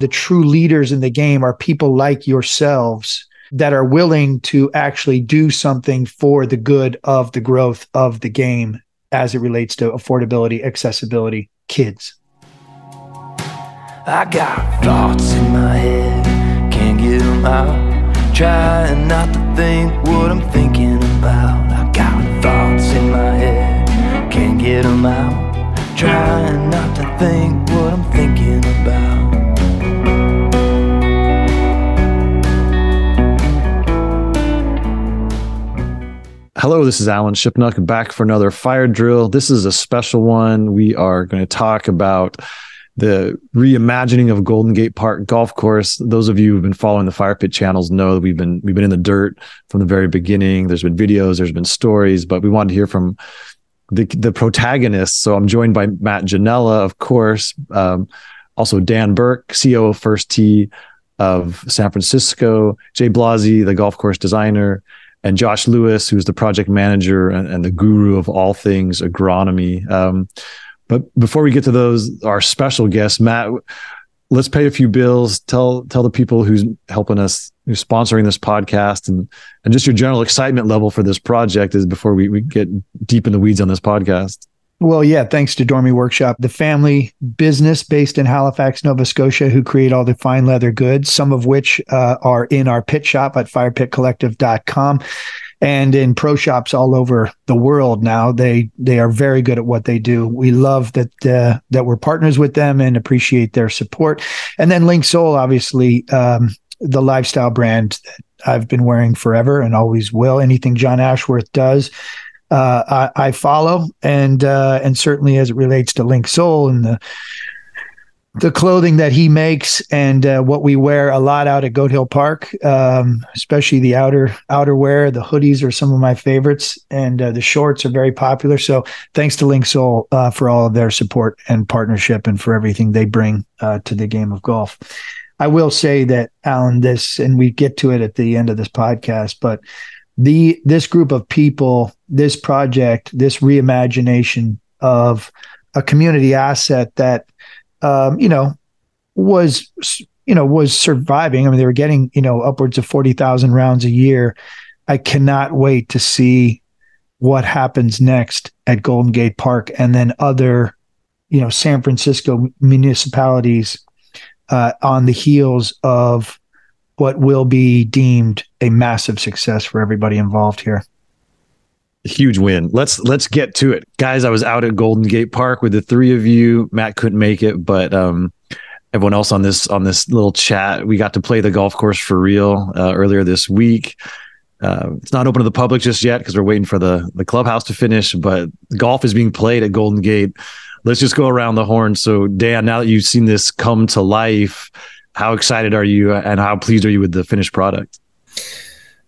the true leaders in the game are people like yourselves that are willing to actually do something for the good of the growth of the game as it relates to affordability, accessibility, kids. I got thoughts in my head, can't get them out. Trying not to think what I'm thinking about. I got thoughts in my head, can't get them out. Trying not to think what I'm thinking Hello, this is Alan Shipnuck back for another fire drill. This is a special one. We are going to talk about the reimagining of Golden Gate Park Golf Course. Those of you who've been following the Fire Pit channels know that we've been we've been in the dirt from the very beginning. There's been videos, there's been stories, but we wanted to hear from the the protagonists. So I'm joined by Matt Ginella, of course, um, also Dan Burke, CEO of First Tee of San Francisco, Jay Blasi, the golf course designer, and Josh Lewis, who's the project manager and, and the guru of all things agronomy. Um, but before we get to those, our special guest, Matt, let's pay a few bills. Tell tell the people who's helping us, who's sponsoring this podcast, and and just your general excitement level for this project is before we, we get deep in the weeds on this podcast. Well, yeah, thanks to Dormie Workshop, the family business based in Halifax, Nova Scotia, who create all the fine leather goods, some of which uh, are in our pit shop at firepitcollective.com and in pro shops all over the world now. They they are very good at what they do. We love that uh, that we're partners with them and appreciate their support. And then Linksoul, obviously, um, the lifestyle brand that I've been wearing forever and always will. Anything John Ashworth does. Uh, I, I, follow and uh, and certainly as it relates to Linksoul and the the clothing that he makes and uh, what we wear a lot out at Goat Hill Park, um, especially the outer outerwear. The hoodies are some of my favorites, and uh, the shorts are very popular. So thanks to Linksoul uh, for all of their support and partnership, and for everything they bring uh, to the game of golf. I will say that Alan, this, and we get to it at the end of this podcast, but the this group of people, this project, this reimagination of a community asset that um, you know, was you know was surviving. I mean, they were getting you know upwards of forty thousand rounds a year. I cannot wait to see what happens next at Golden Gate Park and then other, you know, San Francisco municipalities uh, on the heels of what will be deemed a massive success for everybody involved here huge win. Let's let's get to it, guys. I was out at Golden Gate Park with the three of you. Matt couldn't make it, but um, everyone else on this on this little chat, we got to play the golf course for real uh, earlier this week. Uh, it's not open to the public just yet because we're waiting for the the clubhouse to finish. But golf is being played at Golden Gate. Let's just go around the horn. So, Dan, now that you've seen this come to life, how excited are you, and how pleased are you with the finished product?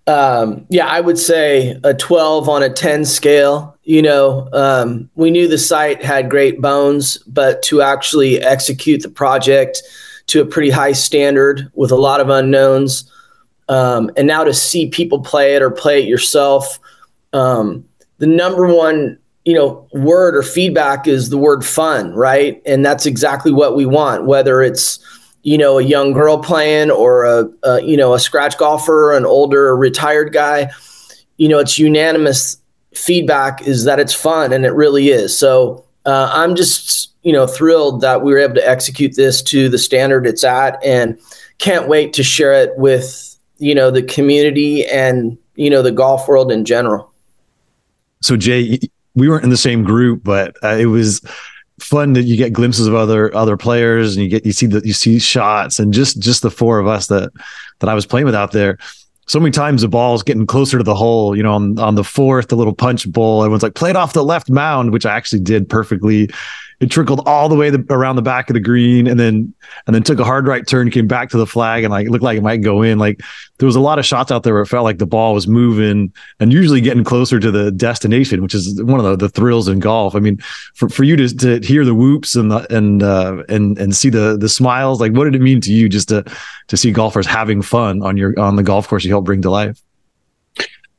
Um, yeah, I would say a 12 on a 10 scale. You know, um, we knew the site had great bones, but to actually execute the project to a pretty high standard with a lot of unknowns, um, and now to see people play it or play it yourself, um, the number one you know word or feedback is the word fun, right? And that's exactly what we want, whether it's you know a young girl playing or a, a you know a scratch golfer an older retired guy you know it's unanimous feedback is that it's fun and it really is. So uh, i'm just you know thrilled that we were able to execute this to the standard it's at and can't wait to share it with you know the community and you know the golf world in general. So jay we weren't in the same group but uh, it was fun that you get glimpses of other other players and you get you see that you see shots and just just the four of us that that I was playing with out there. So many times the ball's getting closer to the hole, you know, on, on the fourth, the little punch bowl, everyone's like, play it off the left mound, which I actually did perfectly it trickled all the way the, around the back of the green and then and then took a hard right turn came back to the flag and like looked like it might go in. Like there was a lot of shots out there where it felt like the ball was moving and usually getting closer to the destination which is one of the, the thrills in golf. I mean for, for you to, to hear the whoops and the, and uh, and and see the the smiles like what did it mean to you just to to see golfers having fun on your on the golf course you helped bring to life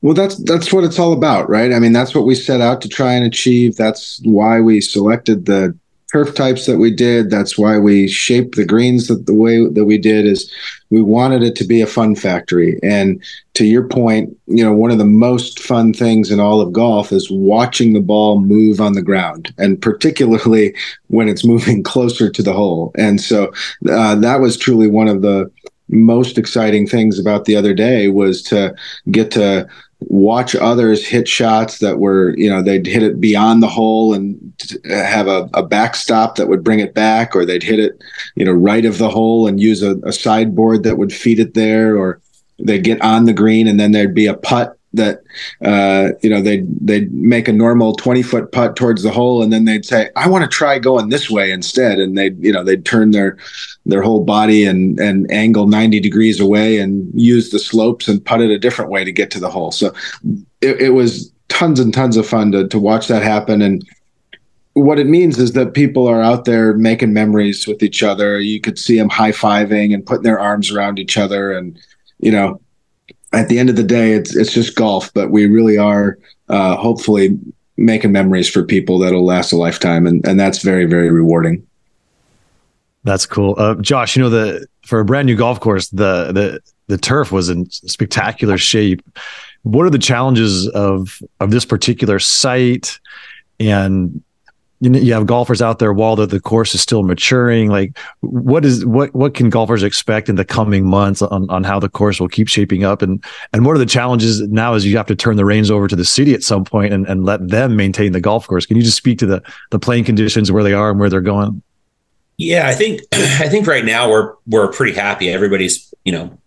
well, that's that's what it's all about, right? I mean, that's what we set out to try and achieve. That's why we selected the turf types that we did. That's why we shaped the greens that the way that we did is we wanted it to be a fun factory. And to your point, you know, one of the most fun things in all of golf is watching the ball move on the ground, and particularly when it's moving closer to the hole. And so uh, that was truly one of the most exciting things about the other day was to get to watch others hit shots that were, you know, they'd hit it beyond the hole and have a, a backstop that would bring it back, or they'd hit it, you know, right of the hole and use a, a sideboard that would feed it there, or they'd get on the green and then there'd be a putt that uh, you know they'd they'd make a normal 20 foot putt towards the hole and then they'd say i want to try going this way instead. And they'd you know they'd turn their their whole body and and angle 90 degrees away and use the slopes and putt it a different way to get to the hole. So it, it was tons and tons of fun to, to watch that happen. And what it means is that people are out there making memories with each other. You could see them high-fiving and putting their arms around each other and you know at the end of the day, it's it's just golf, but we really are uh, hopefully making memories for people that'll last a lifetime, and and that's very very rewarding. That's cool, uh, Josh. You know the for a brand new golf course, the the the turf was in spectacular shape. What are the challenges of of this particular site? And you know, you have golfers out there while the, the course is still maturing. Like, what is what what can golfers expect in the coming months on, on how the course will keep shaping up, and and what are the challenges now Is you have to turn the reins over to the city at some point and, and let them maintain the golf course? Can you just speak to the the playing conditions where they are and where they're going? Yeah, I think I think right now we're we're pretty happy. Everybody's you know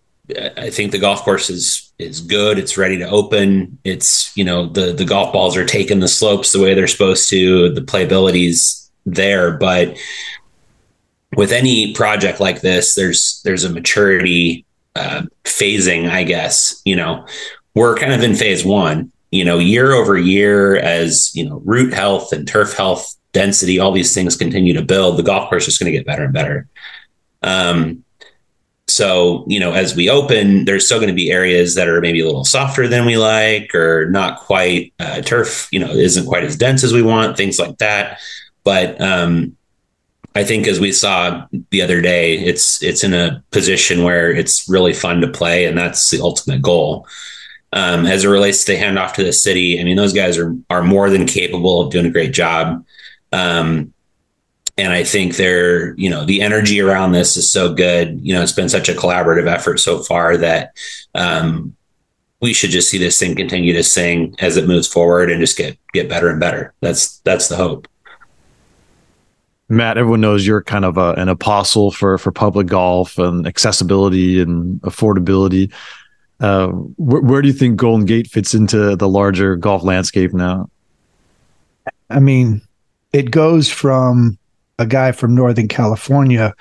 I think the golf course is is good. It's ready to open. It's you know the the golf balls are taking the slopes the way they're supposed to. The playability's there, but with any project like this, there's there's a maturity uh, phasing, I guess. You know, we're kind of in phase one. You know, year over year, as you know, root health and turf health, density, all these things continue to build. The golf course is going to get better and better. Um, so, you know, as we open, there's still going to be areas that are maybe a little softer than we like or not quite uh, turf, you know, isn't quite as dense as we want, things like that. But um, I think as we saw the other day, it's it's in a position where it's really fun to play, and that's the ultimate goal. Um, as it relates to the handoff to the city, I mean, those guys are are more than capable of doing a great job. Um, and I think they're, you know, the energy around this is so good. You know, it's been such a collaborative effort so far that um, we should just see this thing continue to sing as it moves forward and just get get better and better. That's that's the hope. Matt, everyone knows you're kind of a, an apostle for for public golf and accessibility and affordability. Uh, wh- where do you think Golden Gate fits into the larger golf landscape now? I mean, it goes from a guy from Northern California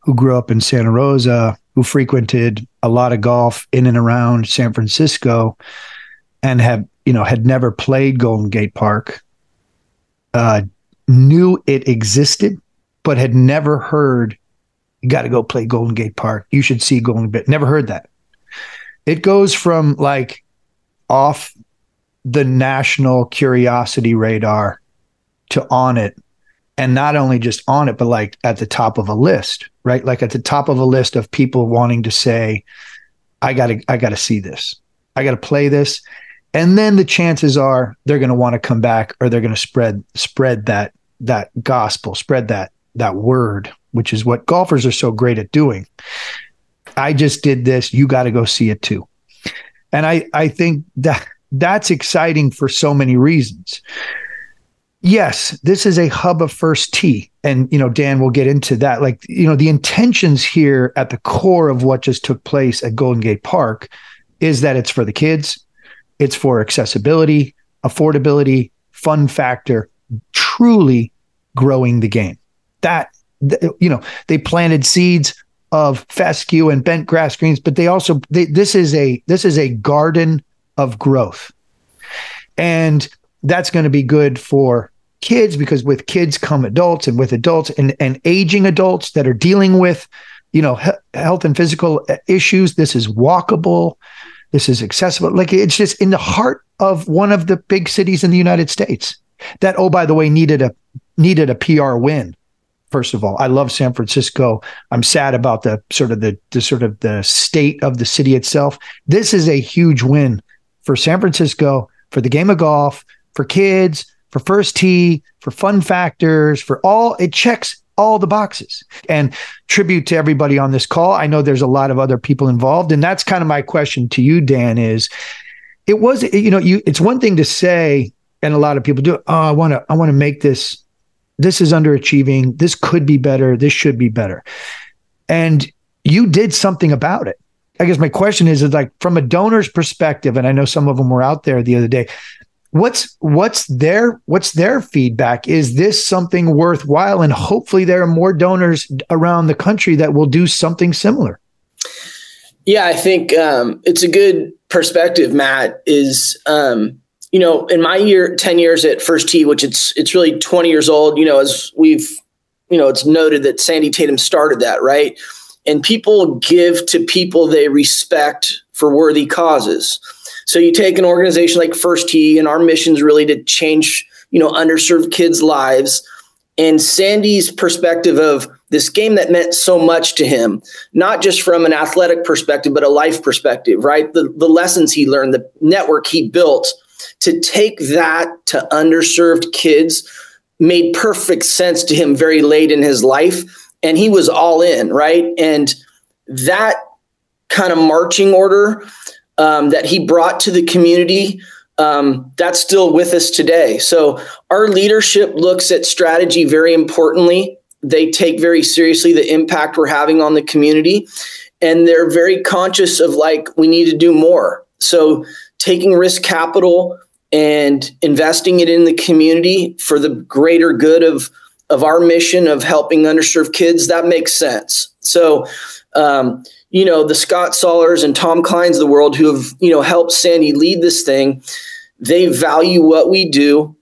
who grew up in Santa Rosa, who frequented a lot of golf in and around San Francisco, and had you know had never played Golden Gate Park, uh, knew it existed, but had never heard. You got to go play Golden Gate Park. You should see Golden Gate. Never heard that. It goes from like off the national curiosity radar to on it and not only just on it but like at the top of a list right? Like at the top of a list of people wanting to say i got to i got to see this. I got to play this. And then the chances are they're to want to come back or they're to spread spread that that gospel spread that that word which is what golfers are so great at doing. I just did this. You got to go see it too. And i i think that that's exciting for so many reasons yes, this is a hub of first tee. And, you know, Dan will get into that. Like, you know, the intentions here at the core of what just took place at Golden Gate Park is that it's for the kids, it's for accessibility, affordability, fun factor, truly growing the game. That, you know, they planted seeds of fescue and bent grass greens, but they also, they, this is a, this is a garden of growth. And that's going to be good for kids because with kids come adults and with adults and, and aging adults that are dealing with you know he- health and physical uh, issues this is walkable this is accessible like it's just in the heart of one of the big cities in the united states that oh by the way needed a needed a pr win First of all, I love San Francisco. I'm sad about the sort of the, the sort of the state of the city itself. This is a huge win for San Francisco, for the game of golf, for kids, for first tee, for fun factors, for all it checks all the boxes. And tribute to everybody on this call. I know there's a lot of other people involved. And that's kind of my question to you, Dan, is it was, you know, you it's one thing to say, and a lot of people do, oh, I want to, I want to make this, this is underachieving. This could be better. This should be better. And you did something about it. I guess my question is, is like from a donor's perspective, and I know some of them were out there the other day what's what's their what's their feedback? Is this something worthwhile? And hopefully there are more donors around the country that will do something similar. Yeah i think um, it's a good perspective matt is um, you know in my year 10 years at first tee which it's it's really 20 years old you know as we've you know it's noted that sandy tatum started that right? And people give to people they respect for worthy causes so you take an organization like First Tee, and our mission is really to change, you know, underserved kids' lives. And Sandy's perspective of this game that meant so much to him, not just from an athletic perspective, but a life perspective, right? The, the lessons he learned, the network he built, to take that to underserved kids made perfect sense to him very late in his life. And he was all in, right? And that kind of marching order um, that he brought to the community um, that's still with us today. So our leadership looks at strategy very importantly. They take very seriously the impact we're having on the community, and they're very conscious of like we need to do more. So taking risk capital and investing it in the community for the greater good of of our mission of helping underserved kids that makes sense. So um, you know, the Scott Sollers and Tom Kleins of the world who have, you know, helped Sandy lead this thing, they value what we do.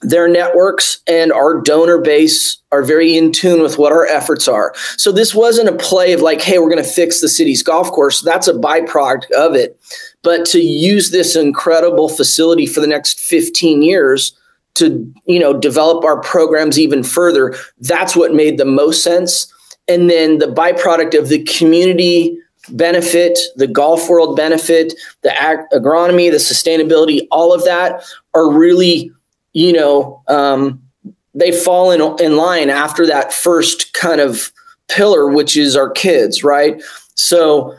Their networks and our donor base are very in tune with what our efforts are. So this wasn't a play of like, hey, we're going to fix the city's golf course. That's a byproduct of it. But to use this incredible facility for the next 15 years to, you know, develop our programs even further, that's what made the most sense and then the byproduct of the community benefit, the golf world benefit, the ag- agronomy, the sustainability, all of that are really, you know, um, they fall in, in line after that first kind of pillar, which is our kids, right? So,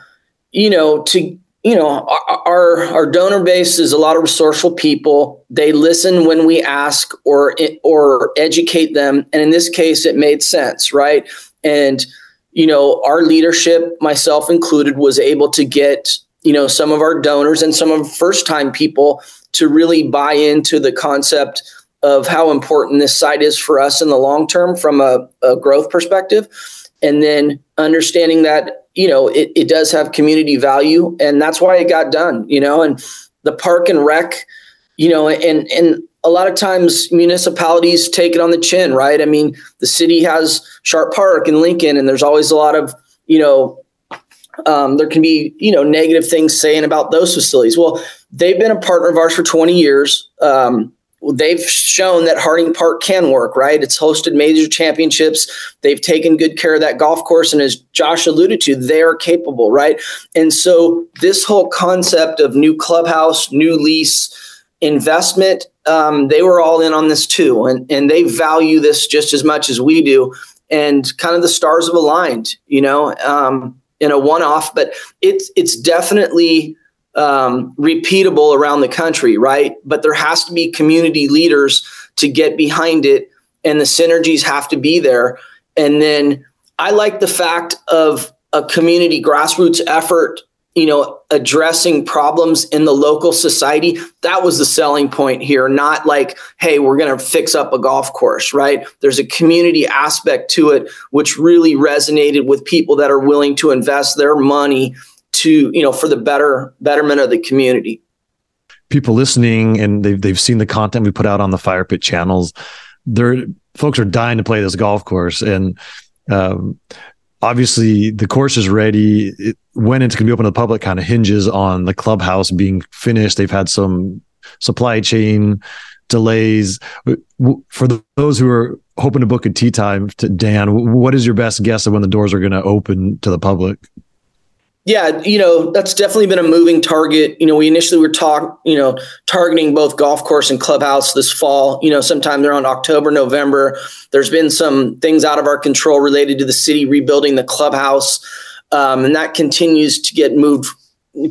you know, to you know, our our donor base is a lot of resourceful people. They listen when we ask or or educate them, and in this case, it made sense, right? And, you know, our leadership, myself included, was able to get, you know, some of our donors and some of first time people to really buy into the concept of how important this site is for us in the long term from a, a growth perspective. And then understanding that, you know, it, it does have community value and that's why it got done, you know, and the park and rec, you know, and, and a lot of times municipalities take it on the chin, right? I mean, the city has Sharp Park in Lincoln, and there's always a lot of, you know, um, there can be, you know, negative things saying about those facilities. Well, they've been a partner of ours for 20 years. Um, they've shown that Harding Park can work, right? It's hosted major championships. They've taken good care of that golf course. And as Josh alluded to, they are capable, right? And so this whole concept of new clubhouse, new lease, investment, um, they were all in on this too, and and they value this just as much as we do. And kind of the stars have aligned, you know, um, in a one-off, but it's it's definitely um, repeatable around the country, right? But there has to be community leaders to get behind it, and the synergies have to be there. And then I like the fact of a community grassroots effort you know, addressing problems in the local society. That was the selling point here, not like, hey, we're going to fix up a golf course, right? There's a community aspect to it, which really resonated with people that are willing to invest their money to, you know, for the better betterment of the community. People listening and they've, they've seen the content we put out on the fire pit channels. They're folks are dying to play this golf course. And um, obviously the course is ready. It, when it's going to be open to the public kind of hinges on the clubhouse being finished. They've had some supply chain delays. For those who are hoping to book a tee time to Dan. What is your best guess of when the doors are going to open to the public? Yeah, you know, that's definitely been a moving target. You know, we initially were talk, you know, targeting both golf course and clubhouse this fall, you know, sometime around October, November. There's been some things out of our control related to the city rebuilding the clubhouse. Um, and that continues to get moved,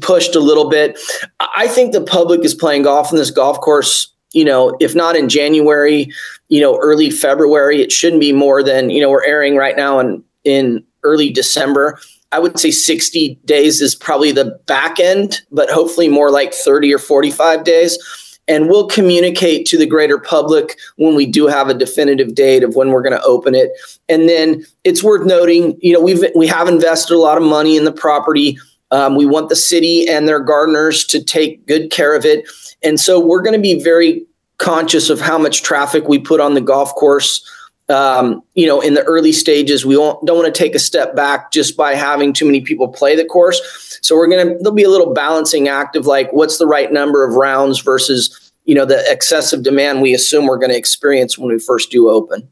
pushed a little bit. I think the public is playing golf in this golf course, you know, if not in January, you know, early February, it shouldn't be more than, you know, we're airing right now in, in early December. I would say 60 days is probably the back end, but hopefully more like 30 or 45 days. And we'll communicate to the greater public when we do have a definitive date of when we're going to open it. And then it's worth noting, you know, we've we have invested a lot of money in the property. Um, we want the city and their gardeners to take good care of it. And so we're going to be very conscious of how much traffic we put on the golf course um, you know, in the early stages, we don't, want to take a step back just by having too many people play the course. So we're to, there'll be a little balancing act of like, what's the right number of rounds versus, you know, the excessive demand we assume we're going to experience when we first do open.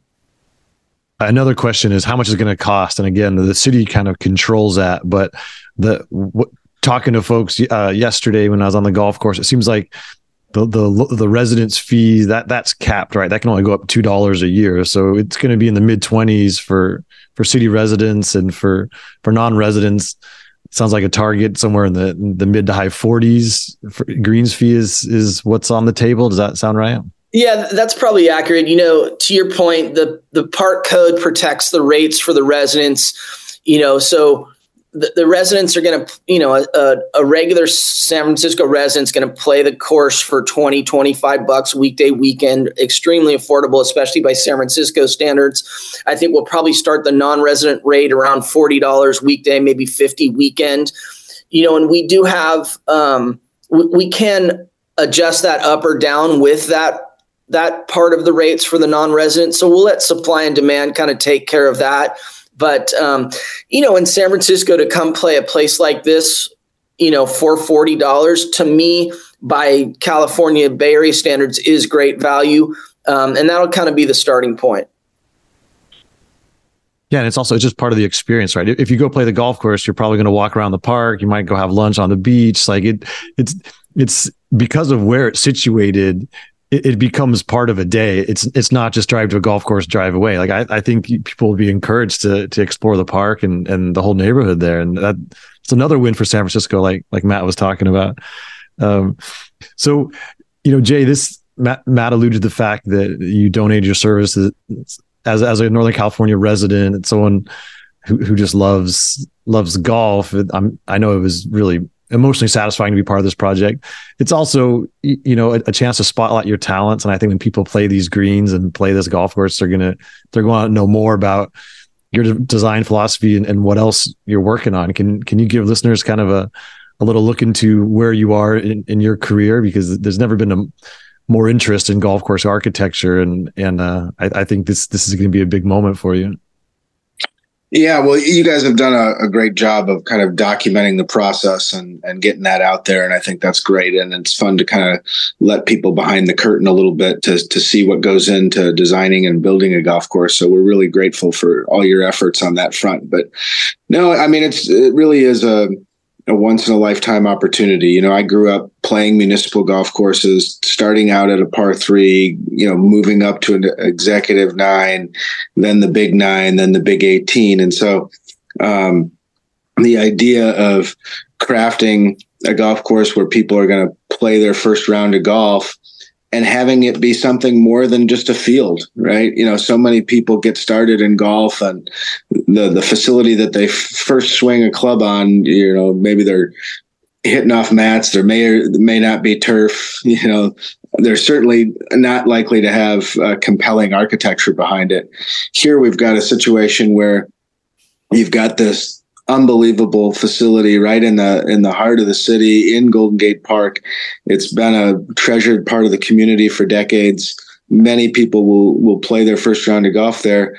Another question is how much is going to cost? And again, the city kind of controls that, but the, what, talking to folks uh, yesterday when I was on the golf course, it seems like the the the residence fee that that's capped right? That can only go up two dollars a year. So it's going to be in the mid 20s for for city residents and for for non-residents. Sounds like a target somewhere in the the mid to high 40s for greens fee is is what's on the table. Does that sound right? Yeah that's probably accurate. You know to your point the the park code protects the rates for the residents you know so the, the residents are going to, you know, a, a, regular San Francisco resident's going to play the course for 20, 25 bucks weekday, weekend, extremely affordable, especially by San Francisco standards. I think we'll probably start the non-resident rate around $40 weekday, maybe 50 weekend. You know, and we do have, um, we, we can adjust that up or down with that that part of the rates for the non-resident. So we'll let supply and demand kind of take care of that. But um, you know, in San Francisco to come play a place like this, you know, for forty dollars to me by California Bay Area standards is great value, um, and that'll kind of be the starting point. Yeah, and it's also just part of the experience, right? If you go play the golf course, you're probably going to walk around the park. You might go have lunch on the beach. Like it, it's it's because of where it's situated it, it, becomes part of a day. It's it's not just drive to a golf course, drive away. Like I, I think people will be encouraged to to explore the park and and the whole neighborhood there, and that it's another win for San Francisco, like like Matt was talking about. Um, so, you know, Jay, this Matt, Matt alluded to the fact that you donated your services as as a Northern California resident and someone who who just loves loves golf. I'm I know it was really emotionally satisfying to be part of this project. It's also, you know, a, a, chance to spotlight your talents. And I think when people play these greens and play this golf course, they're gonna they're going to know more about your design philosophy and, and what else you're working on. Can can you give listeners kind of a a little look into where you are in, in your career because there's never been a more interest in golf course architecture and and uh, I, I think this this is going to be a big moment for you. Yeah, well, you guys have done a, a, great job of kind of documenting the process and, and getting that out there. And I think that's great. And it's fun to kind of let people behind the curtain a little bit to, to see what goes into designing and building a golf course. So we're really grateful for all your efforts on that front. But no, I mean, it's, it really is a, a once in a lifetime opportunity. You know, I grew up playing municipal golf courses, starting out at a par three, you know, moving up to an executive nine, then the big nine, then the big 18. And so, um, the idea of crafting a golf course where people are going to play their first round of golf and having it be something more than just a field, right? You know, so many people get started in golf and the the facility that they f- first swing a club on, you know, maybe they're hitting off mats. There may or may not be turf. You know, they're certainly not likely to have compelling architecture behind it. Here, we've got a situation where you've got this unbelievable facility right in the in the heart of the city in Golden Gate Park. It's been a treasured part of the community for decades. Many people will will play their first round of golf there,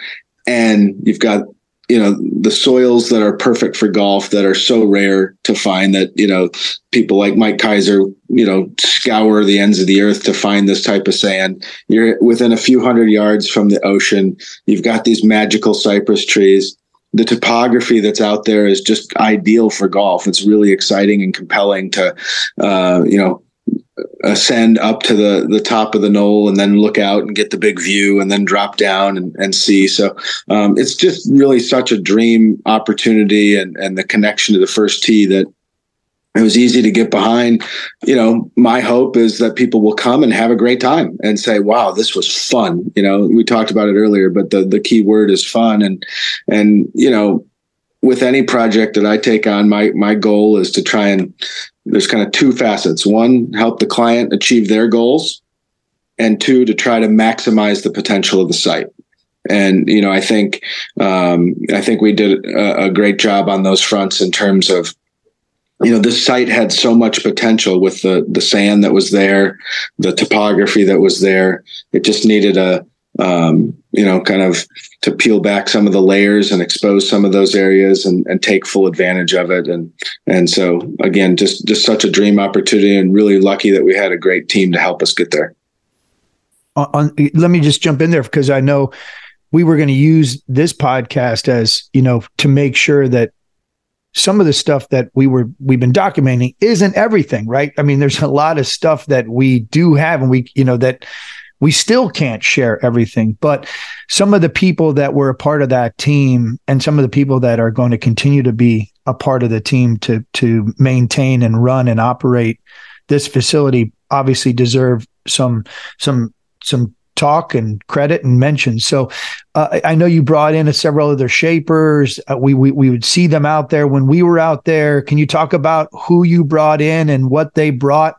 and you've got you know the soils that are perfect for golf that are so rare to find that you know people like Mike Keiser you know scour the ends of the earth to find this type of sand you're within a few hundred yards from the ocean you've got these magical cypress trees the topography that's out there is just ideal for golf. It's really exciting and compelling to uh, you know ascend up to the the top of the knoll and then look out and get the big view and then drop down and, and see. So um, it's just really such a dream opportunity and and the connection to the first tee that it was easy to get behind you know my hope is that people will come and have a great time and say wow this was fun you know we talked about it earlier but the the key word is fun and and you know with any project that I take on, my my goal is to try and there's kind of two facets. One, help the client achieve their goals, and two, to try to maximize the potential of the site. And you know, I think um, I think we did a, a great job on those fronts in terms of you know this site had so much potential with the the sand that was there the topography that was there it just needed a um, you know, kind of to peel back some of the layers and expose some of those areas and, and take full advantage of it. And and so again, just just such a dream opportunity and really lucky that we had a great team to help us get there. On, let me just jump in there because I know we were going to use this podcast as you know to make sure that some of the stuff that we were we've been documenting isn't everything right? I mean there's a lot of stuff that we do have and we you know that we still can't share everything, but some of the people that were a part of that team and some of the people that are going to continue to be a part of the team to to maintain and run and operate this facility obviously deserve some some some talk and credit and mention. So uh, I know you brought in several other shapers. Uh, we, we we would see them out there when we were out there. Can you talk about who you brought in and what they brought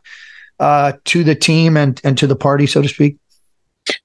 uh, to the team and and to the party, so to speak?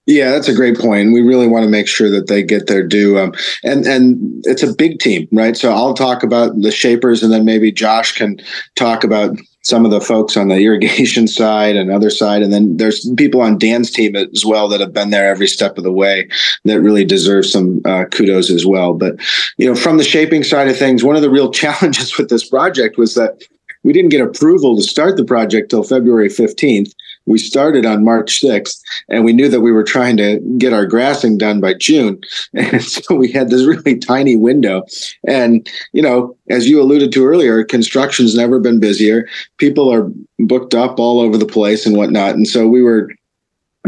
Yeah, that's a great point. We really want to make sure that they get their due. Um, and and it's a big team, right? So I'll talk about the shapers, and then maybe Josh can talk about some of the folks on the irrigation side and other side. And then there's people on Dan's team as well that have been there every step of the way that really deserve some uh, kudos as well. But you know, from the shaping side of things, one of the real challenges with this project was that we didn't get approval to start the project till February 15th we started on March 6th and we knew that we were trying to get our grassing done by June. And so we had this really tiny window. And, you know, as you alluded to earlier, construction's never been busier. People are booked up all over the place and whatnot. And so we were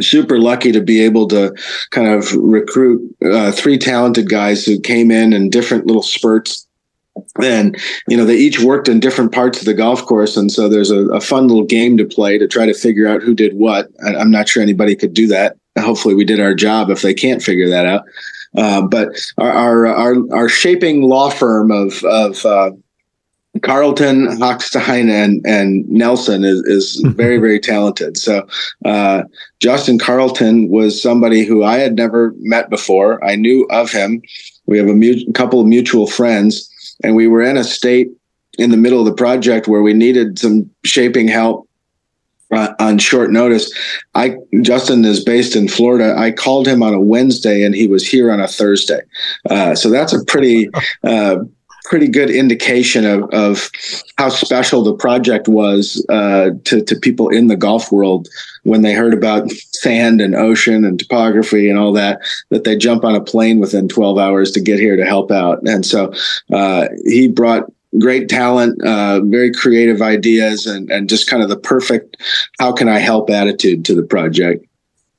super lucky to be able to kind of recruit uh, three talented guys who came in in different little spurts and you know they each worked in different parts of the golf course and so there's a, a, fun little game to play to try to figure out who did what I, am not sure anybody could do that hopefully we did our job if they can't figure that out uh, but our, our, our our shaping law firm of of uh, Carlton, Hochstein, and and Nelson is, is very very talented. So uh, Justin Carlton was somebody who I had never met before. I knew of him. We have a mu- couple of mutual friends, and we were in a state in the middle of the project where we needed some shaping help uh, on short notice. I Justin is based in Florida. I called him on a Wednesday, and he was here on a Thursday. Uh, so that's a pretty. Uh, pretty good indication of, of how special the project was uh, to, to people in the golf world when they heard about sand and ocean and topography and all that, that they jump on a plane within 12 hours to get here to help out. And so uh, he brought great talent, uh, very creative ideas, and, and just kind of the perfect how can I help attitude to the project.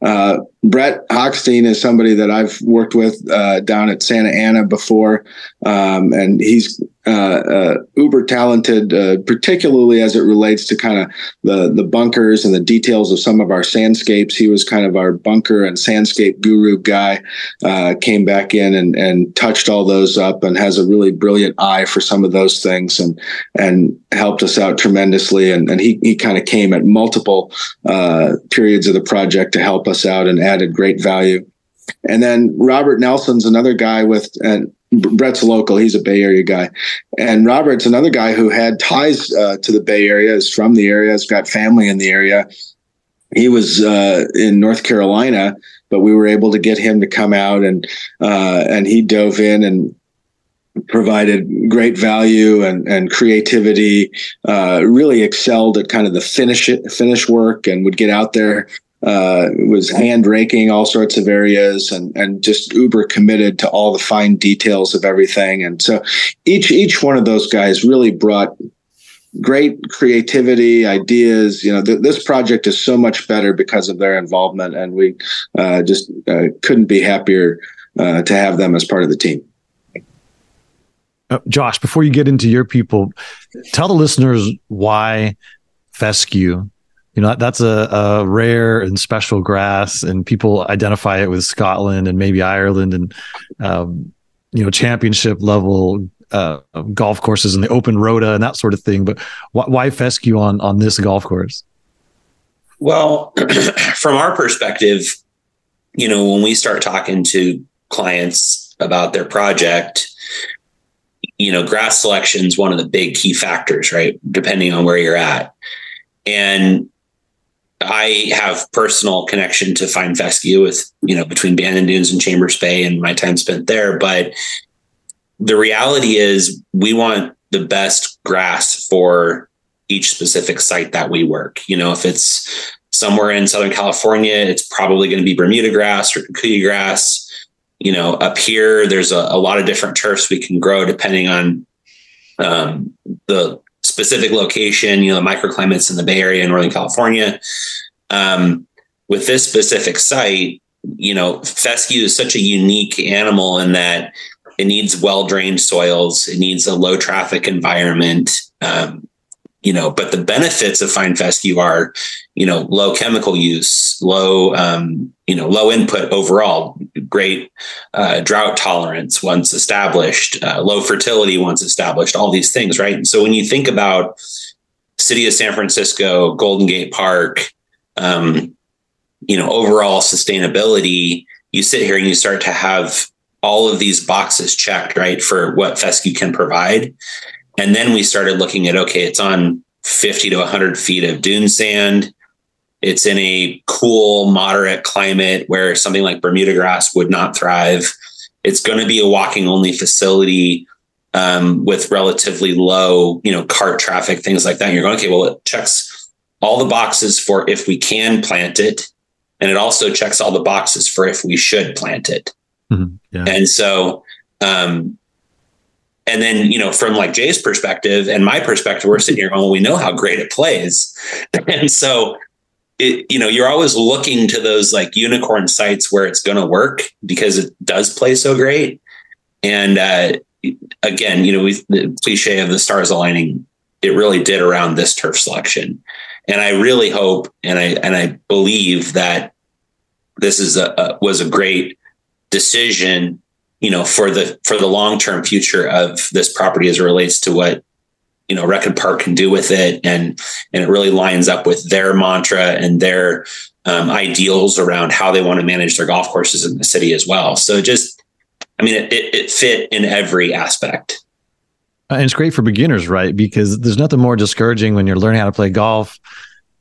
Uh, Brett Hochstein is somebody that I've worked with uh, down at Santa Ana before, um, and he's uh, uh, uber talented, uh, particularly as it relates to kind of the the bunkers and the details of some of our sandscapes. He was kind of our bunker and sandscape guru guy. Uh, came back in and and touched all those up, and has a really brilliant eye for some of those things, and and helped us out tremendously. And and he he kind of came at multiple uh, periods of the project to help us out and added great value. And then Robert Nelson's another guy with and Brett's local. He's a Bay Area guy, and Robert's another guy who had ties uh, to the Bay Area. Is from the area. Has got family in the area. He was uh, in North Carolina, but we were able to get him to come out, and uh, and he dove in and provided great value and, and creativity, uh, really excelled at kind of the finish finish work and would get out there, uh, was hand raking all sorts of areas and, and just uber committed to all the fine details of everything. And so each, each one of those guys really brought great creativity, ideas. You know, th- this project is so much better because of their involvement, and we uh, just uh, couldn't be happier uh, to have them as part of the team. Uh, Josh, before you get into your people, tell the listeners why fescue. You know, that's a, a rare and special grass, and people identify it with Scotland and maybe Ireland and, um, you know, championship level uh, golf courses and the open rota and that sort of thing. But why, why fescue on on this golf course? Well, from our perspective, you know, when we start talking to clients about their project, you know, grass selection is one of the big key factors, right? Depending on where you're at. And I have personal connection to Fine Fescue with, you know, between Bandon Dunes and Chambers Bay and my time spent there. But the reality is we want the best grass for each specific site that we work. You know, if it's somewhere in Southern California, it's probably going to be Bermuda grass or Kikuyu grass. You know, up here, there's a, a lot of different turfs we can grow depending on um, the specific location, you know, the microclimates in the Bay Area, in Northern California. Um, with this specific site, you know, fescue is such a unique animal in that it needs well drained soils. It needs a low traffic environment. Um, you know, but the benefits of fine fescue are, you know, low chemical use, low, um, you know, low input overall, great uh, drought tolerance once established, uh, low fertility once established, all these things, right? And so when you think about city of San Francisco, Golden Gate Park, um, you know, overall sustainability, you sit here and you start to have all of these boxes checked, right, for what fescue can provide. And then we started looking at okay, it's on 50 to 100 feet of dune sand. It's in a cool, moderate climate where something like Bermuda grass would not thrive. It's going to be a walking only facility um, with relatively low, you know, cart traffic, things like that. And you're going, okay, well, it checks all the boxes for if we can plant it. And it also checks all the boxes for if we should plant it. Mm-hmm. Yeah. And so, um, and then, you know, from like Jay's perspective and my perspective, we're sitting here going, well, we know how great it plays. and so, it, you know, you're always looking to those like unicorn sites where it's going to work because it does play so great. And uh, again, you know, we the cliche of the stars aligning, it really did around this turf selection. And I really hope and I and I believe that this is a, a was a great decision you know for the for the long term future of this property as it relates to what you know Rec and Park can do with it. And and it really lines up with their mantra and their um, ideals around how they want to manage their golf courses in the city as well. So just i mean it, it, it fit in every aspect. And it's great for beginners right? Because there's nothing more discouraging when you're learning how to play golf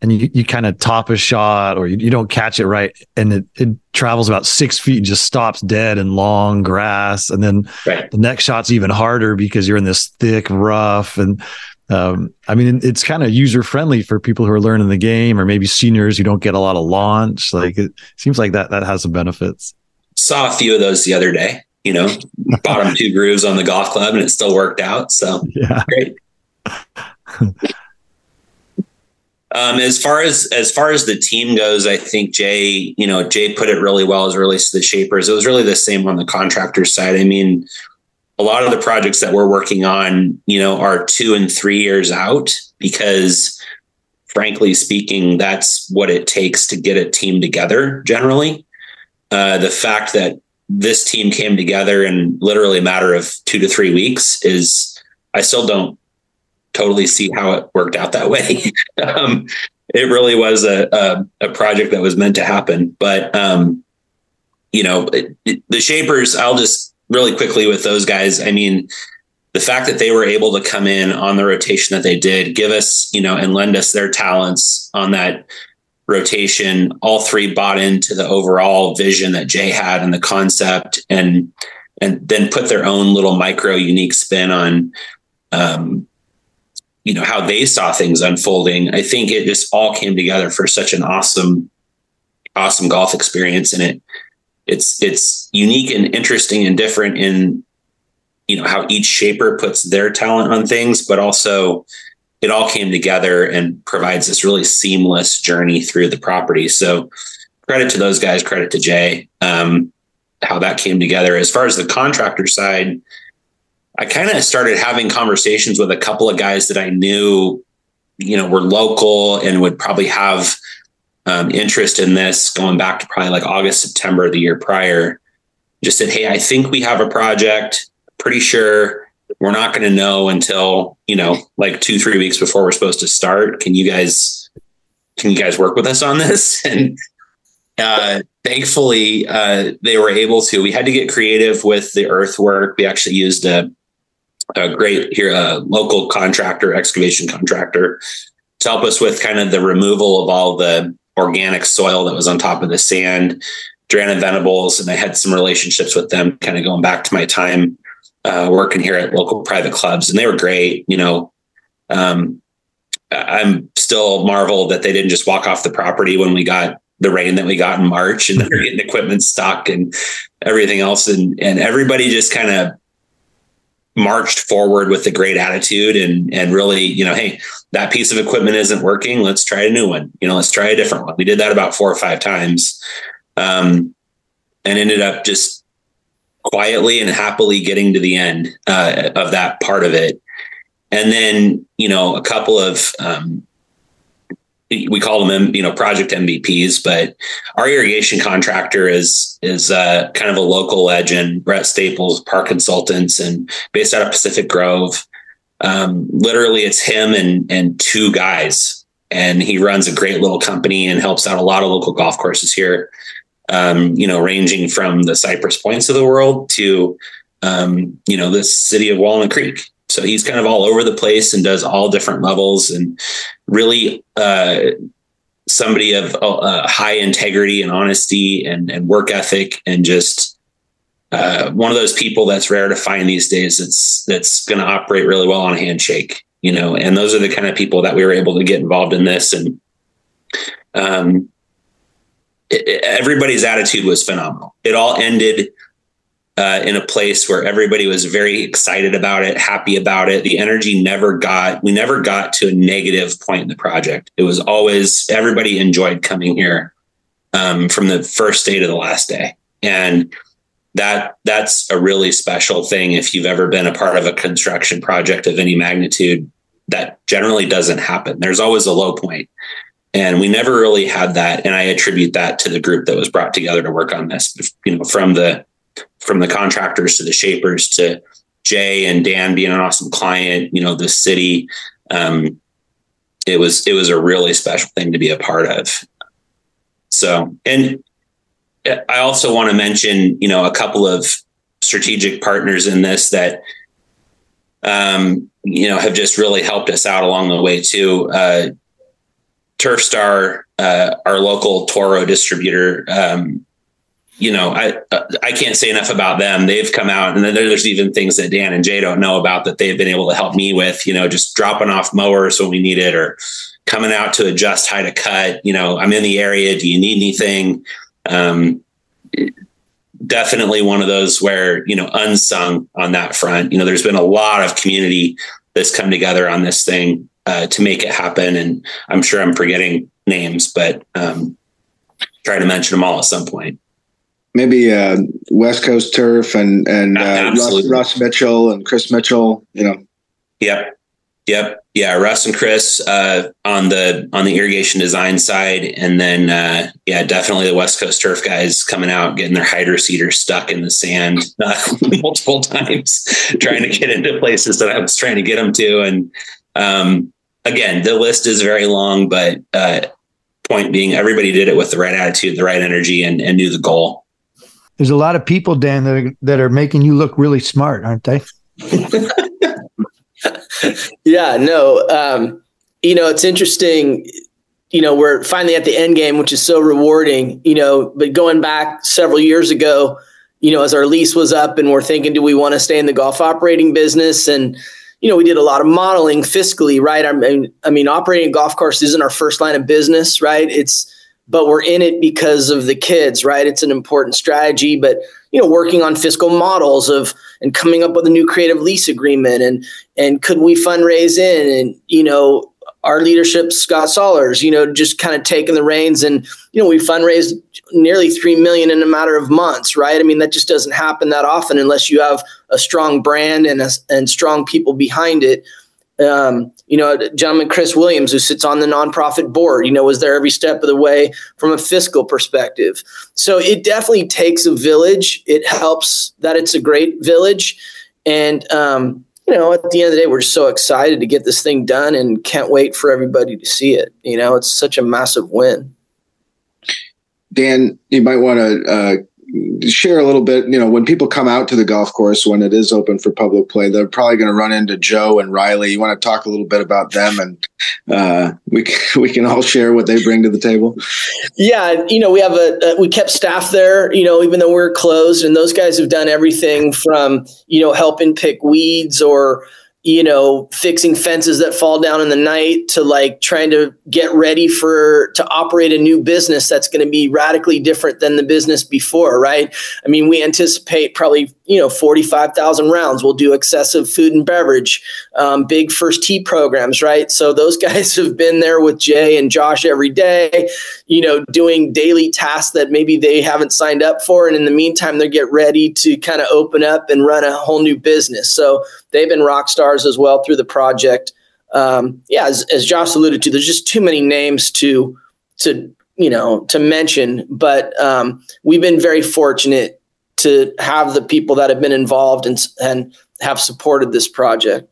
and you, you kind of top a shot or you, you don't catch it right and it, it travels about six feet and just stops dead in long grass and then right. the next shot's even harder because you're in this thick rough and um, I mean, it's kind of user friendly for people who are learning the game, or maybe seniors who don't get a lot of launch. Like it seems like that that has some benefits. Saw a few of those the other day. You know, bottom two grooves on the golf club, and it still worked out. So yeah, great. Um, as far as as far as the team goes, I think Jay, you know, Jay put it really well as relates to the shapers. It was really the same on the contractor side. I mean, a lot of the projects that we're working on, you know, are two and three years out because frankly speaking, that's what it takes to get a team together generally. Uh, the fact that this team came together in literally a matter of two to three weeks is I still don't totally see how it worked out that way. um, it really was a, a, a, project that was meant to happen. But, um, you know, it, it, the Shapers, I'll just really quickly with those guys. I mean, the fact that they were able to come in on the rotation that they did, give us, you know, and lend us their talents on that rotation, all three bought into the overall vision that Jay had and the concept and and then put their own little micro unique spin on um, you know how they saw things unfolding. I think it just all came together for such an awesome awesome golf experience and it it's it's unique and interesting and different in you know how each shaper puts their talent on things but also it all came together and provides this really seamless journey through the property. So credit to those guys credit to jay um, how that came together. As far as the contractor side I kind of started having conversations with a couple of guys that I knew, you know, were local and would probably have um, interest in this going back to probably like August, September the year prior. Just said, Hey, I think we have a project. Pretty sure we're not going to know until, you know, like two, three weeks before we're supposed to start. Can you guys, can you guys work with us on this? And uh, thankfully, uh, they were able to. We had to get creative with the earthwork. We actually used a a great here a local contractor, excavation contractor, to help us with kind of the removal of all the organic soil that was on top of the sand. Duran Venables, and I had some relationships with them, kind of going back to my time uh, working here at local private clubs, and they were great. You know, um, I'm still marveled that they didn't just walk off the property when we got the rain that we got in March, and they're getting equipment stuck and everything else, and and everybody just kind of marched forward with a great attitude and and really you know hey that piece of equipment isn't working. Let's try a new one. You know let's try a different one. We did that about four or five times um, and ended up just quietly and happily getting to the end uh, of that part of it. And then you know a couple of um, we call them you know project MVPs, but our irrigation contractor is is uh, kind of a local legend, Brett Staples, Park Consultants, and based out of Pacific Grove. Um, literally, it's him and and two guys, and he runs a great little company and helps out a lot of local golf courses here. Um, you know, ranging from the Cypress Points of the world to um, you know the city of Walnut Creek. So he's kind of all over the place and does all different levels and really uh, somebody of uh, high integrity and honesty and, and work ethic and just uh, one of those people that's rare to find these days that's that's going to operate really well on a handshake you know and those are the kind of people that we were able to get involved in this and um, it, everybody's attitude was phenomenal. It all ended uh, in a place where everybody was very excited about it, happy about it. The energy never got, we never got to a negative point in the project. It was always, everybody enjoyed coming here um, from the first day to the last day. And that that's a really special thing if you've ever been a part of a construction project of any magnitude that generally doesn't happen there's always a low point and we never really had that and i attribute that to the group that was brought together to work on this you know from the from the contractors to the shapers to Jay and Dan being an awesome client, you know, the city. Um, it was it was a really special thing to be a part of. So, and I also want to mention, you know, a couple of strategic partners in this that, um, you know, have just really helped us out along the way too. Uh, Turf Star, uh, our local Toro distributor, um, you know, I I can't say enough about them. They've come out, and then there's even things that Dan and Jay don't know about that they've been able to help me with. You know, just dropping off mowers when we need it, or coming out to adjust how to cut. You know, I'm in the area. Do you need anything? Um, definitely one of those where you know unsung on that front. You know, there's been a lot of community that's come together on this thing uh, to make it happen, and I'm sure I'm forgetting names, but um, try to mention them all at some point maybe uh, West Coast Turf and and uh, Russ, Russ, Mitchell and Chris Mitchell. You know. Yep. Yep. Yeah, Russ and Chris uh, on the on the irrigation design side, and then uh, yeah, definitely the West Coast Turf guys coming out, getting their hydro seeders stuck in the sand uh, multiple times, trying to get into places that I was trying to get them to, and um, again, the list is very long, but uh, point being, everybody did it with the right attitude, the right energy, and, and knew the goal there's a lot of people, Dan, that are, that are making you look really smart, aren't they? yeah, no. Um, you know, it's interesting. You know, we're finally at the end game, which is so rewarding. You know, but going back several years ago, you know, as our lease was up and we're thinking, do we want to stay in the golf operating business? And, you know, we did a lot of modeling fiscally, right? I mean, I mean, operating a golf course isn't our first line of business, right? It's, but we're in it because of the kids, right? It's an important strategy, but you know, working on fiscal models of and coming up with a new creative lease agreement and and could we fundraise in and you know our leadership, Scott Sollers, you know, just kind of taking the reins and, you know, we fundraised nearly 3 million in a matter of months, right? I mean, that just doesn't happen that often unless you have a strong brand and, a, and strong people behind it. Um, you know, gentleman Chris Williams, who sits on the nonprofit board, you know, was there every step of the way from a fiscal perspective. So it definitely takes a village. It helps that it's a great village. And, um, you know, at the end of the day, we're so excited to get this thing done and can't wait for everybody to see it. You know, it's such a massive win. Dan, you might want to uh, share a little bit. You know, when people come out to the golf course when it is open for public play, they're probably going to run into Joe and Riley. You want to talk a little bit about them, and uh, we we can all share what they bring to the table. Yeah, you know, we have a, a we kept staff there. You know, even though we're closed, and those guys have done everything from you know helping pick weeds or you know, fixing fences that fall down in the night to like trying to get ready for to operate a new business that's going to be radically different than the business before, right? I mean, we anticipate probably, you know, 45,000 rounds. We'll do excessive food and beverage, um, big first tee programs, right? So those guys have been there with Jay and Josh every day, you know, doing daily tasks that maybe they haven't signed up for. And in the meantime, they get ready to kind of open up and run a whole new business. So they've been rock stars as well through the project. Um, yeah, as, as Josh alluded to, there's just too many names to to you know to mention, but um, we've been very fortunate to have the people that have been involved and and have supported this project.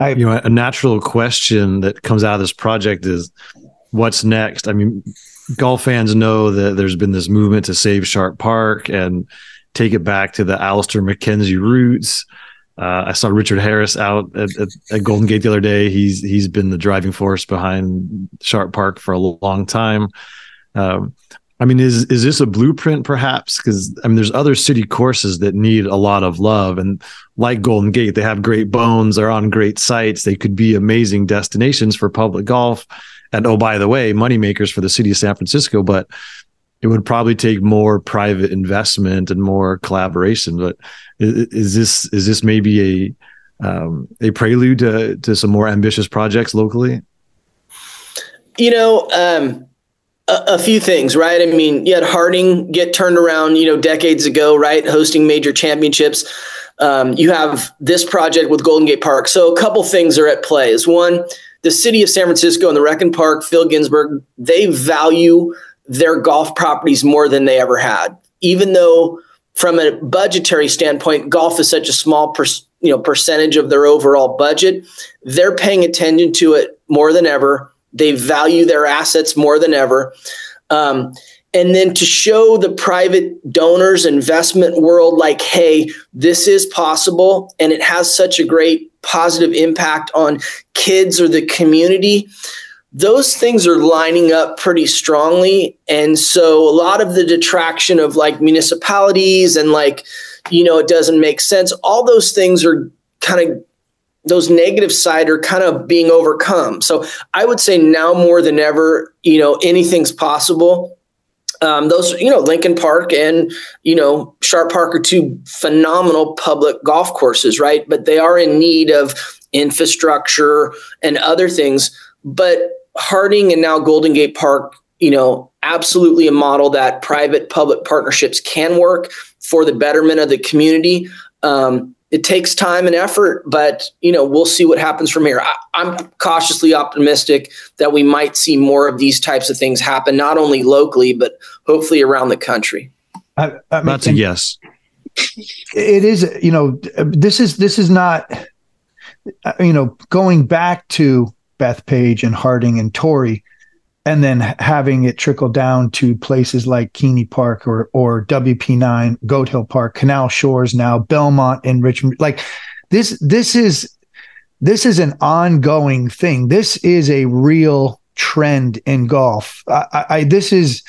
I, you know, a natural question that comes out of this project is, what's next? I mean, golf fans know that there's been this movement to save Sharp Park and take it back to the Alister MacKenzie roots. Uh, I saw Richard Harris out at, at, at, Golden Gate the other day. He's he's been the driving force behind Sharp Park for a long time. Um, I mean, is is this a blueprint, perhaps? Because I mean, there's other city courses that need a lot of love, and like Golden Gate, they have great bones. They're on great sites. They could be amazing destinations for public golf. And oh, by the way, moneymakers for the city of San Francisco. But it would probably take more private investment and more collaboration. But is, is this is this maybe a um, a prelude to to some more ambitious projects locally? You know, um, a, a, few things, right? I mean, you had Harding get turned around, you know, decades ago, right, hosting major championships. Um, you have this project with Golden Gate Park. So a couple things are at play. Is one, the city of San Francisco and the Rec and Park, Phil Ginsburg, they value their golf properties more than they ever had. Even though from a budgetary standpoint, golf is such a small per, you know percentage of their overall budget, they're paying attention to it more than ever. They value their assets more than ever. Um, and then to show the private donors investment world like hey this is possible and it has such a great positive impact on kids or the community those things are lining up pretty strongly. And so a lot of the detraction of like municipalities and like, you know, it doesn't make sense, all those things are kind of those negative side are kind of being overcome. So I would say now more than ever, you know, anything's possible. Um, those, you know, Lincoln Park and, you know, Sharp Park are two phenomenal public golf courses, right? But they are in need of infrastructure and other things. But Harding and now Golden Gate Park, you know, absolutely a model that private public partnerships can work for the betterment of the community. Um, it takes time and effort, but you know we'll see what happens from here. I, am cautiously optimistic that we might see more of these types of things happen, not only locally but hopefully around the country. I, I mean, That's a yes. It is, you know, this is this is not, you know, going back to Bethpage and Harding and Torrey, and then having it trickle down to places like Keney Park or or WP9, Goat Hill Park, Canal Shores now, Belmont and Richmond. Like this, this is this is an ongoing thing. This is a real trend in golf. I, I this is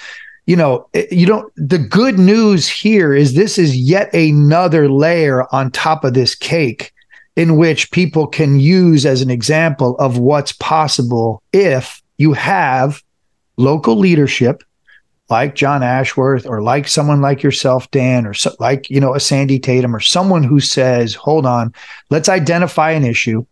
you know, you don't, the good news here is this is yet another layer on top of this cake in which people can use as an example of what's possible if you have local leadership like John Ashworth or like someone like yourself, Dan, or so, like, you know, a Sandy Tatum or someone who says, hold on, let's identify an issue.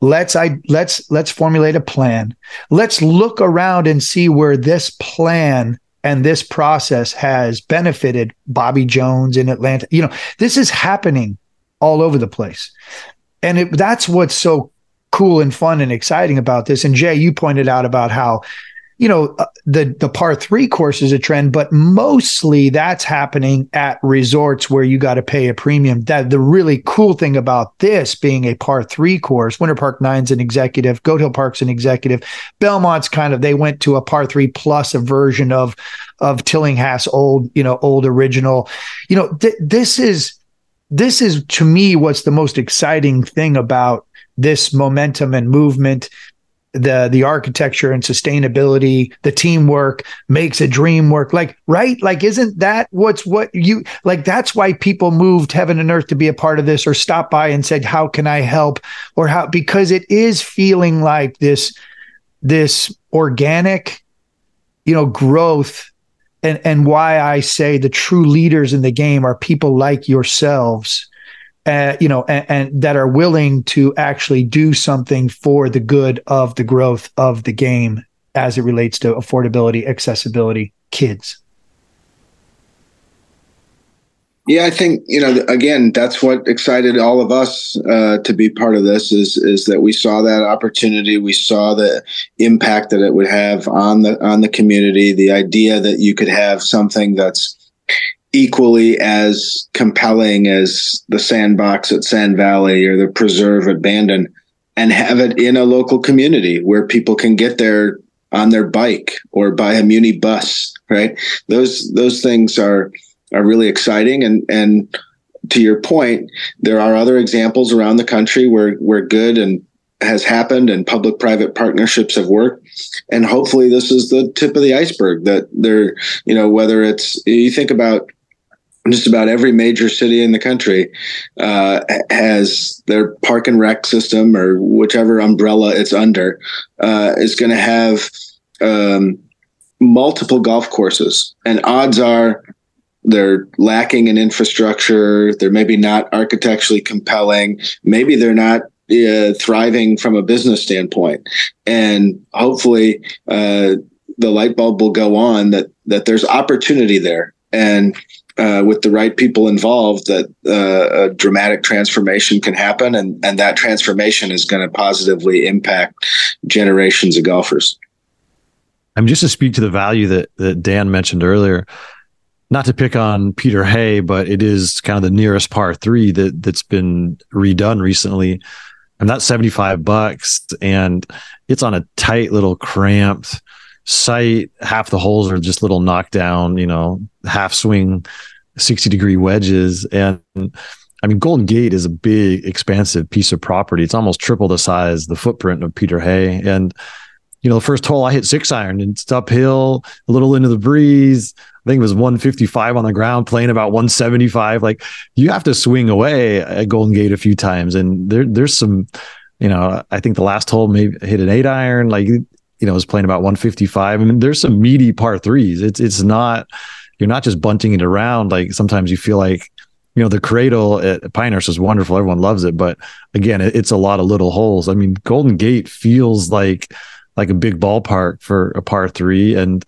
Let's I let's let's formulate a plan. Let's look around and see where this plan and this process has benefited Bobby Jones in Atlanta. You know, this is happening all over the place. And it, that's what's so cool and fun and exciting about this. And Jay, you pointed out about how you know uh, the the par 3 course is a trend but mostly that's happening at resorts where you got to pay a premium that the really cool thing about this being a par 3 course winter park 9's an executive goat hill park's an executive belmont's kind of they went to a par 3 plus a version of of tillinghast old you know old original you know th- this is this is to me what's the most exciting thing about this momentum and movement. The the architecture and sustainability the teamwork makes a dream work. Like right? Like isn't that what's what you like that's why people moved heaven and earth to be a part of this or stop by and said how can i help? Or how because it is feeling like this this organic you know growth and and why i say the true leaders in the game are people like yourselves uh, you know, and, and, that are willing to actually do something for the good of the growth of the game as it relates to affordability, accessibility, kids. Yeah, I think you know. Again, that's what excited all of us uh, to be part of this. Is is that we saw that opportunity, we saw the impact that it would have on the on the community. The idea that you could have something that's equally as compelling as the sandbox at Sand Valley or the preserve at Bandon and have it in a local community where people can get there on their bike or by a muni bus right those those things are are really exciting. And and to your point there are other examples around the country where where good and has happened and public private partnerships have worked. And hopefully this is the tip of the iceberg that they're you know whether it's you think about just about every major city in the country uh, has their park and rec system or whichever umbrella it's under uh, is going to have um, multiple golf courses. And odds are they're lacking in infrastructure they're maybe not architecturally compelling maybe they're not uh, thriving from a business standpoint and hopefully uh, the light bulb will go on that that there's opportunity there and uh, with the right people involved, that uh, a dramatic transformation can happen, and and that transformation is going to positively impact generations of golfers. I'm just to speak to the value that that Dan mentioned earlier. Not to pick on Peter Hay, but it is kind of the nearest par three that that's been redone recently, and that's 75 bucks, and it's on a tight little cramped site. Half the holes are just little knockdown, you know, half swing, 60 degree wedges. And I mean, Golden Gate is a big, expansive piece of property. It's almost triple the size, the footprint of Peter Hay. And, you know, the first hole I hit six iron and it's uphill, a little into the breeze. I think it was 155 on the ground, playing about 175. Like you have to swing away at Golden Gate a few times. And there, there's some, you know, I think the last hole maybe hit an eight iron. Like you know, was playing about 155. I mean, there's some meaty par threes. It's it's not you're not just bunting it around. Like sometimes you feel like, you know, the cradle at Pinehurst is wonderful. Everyone loves it, but again, it, it's a lot of little holes. I mean, Golden Gate feels like like a big ballpark for a par three, and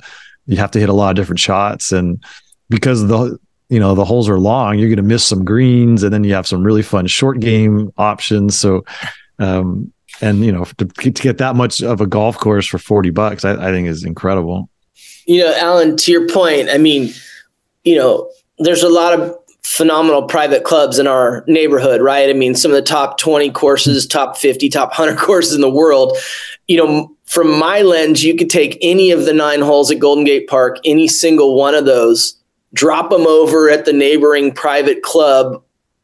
you have to hit a lot of different shots. And because the you know the holes are long, you're going to miss some greens, and then you have some really fun short game options. So um, and you know to, to get that much of a golf course for 40 bucks I, I think is incredible you know alan to your point i mean you know there's a lot of phenomenal private clubs in our neighborhood right i mean some of the top 20 courses top 50 top 100 courses in the world you know from my lens you could take any of the nine holes at golden gate park any single one of those drop them over at the neighboring private club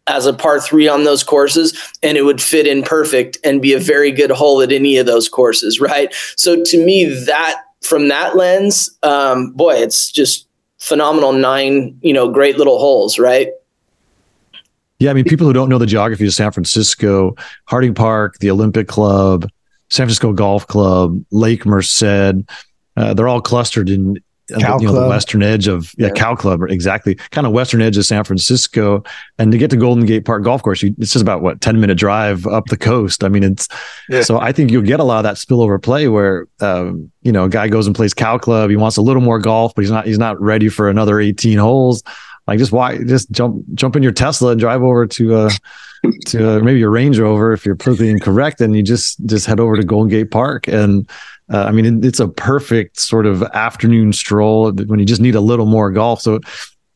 as a par three on those courses and it would fit in perfect and be a very good hole at any of those courses right so to me that from that lens, um, boy, it's just phenomenal. Nine, you know, great little holes, right? Yeah, I mean, people who don't know the geography of San Francisco, Harding Park, the Olympic Club, San Francisco Golf Club, Lake Merced, uh, they're all clustered in Cow you know, the western edge of yeah, yeah, Cal Club, exactly, kind of western edge of San Francisco. And to get to Golden Gate Park Golf Course, you, it's just about what ten minute drive up the coast. I mean, it's yeah. so I think you'll get a lot of that spillover play where um, you know a guy goes and plays Cal Club, he wants a little more golf, but he's not he's not ready for another eighteen holes. Like just why just jump jump in your Tesla and drive over to uh to uh, maybe your Range Rover if you're politically incorrect, and you just just head over to Golden Gate Park and. Uh, I mean, it's a perfect sort of afternoon stroll when you just need a little more golf. So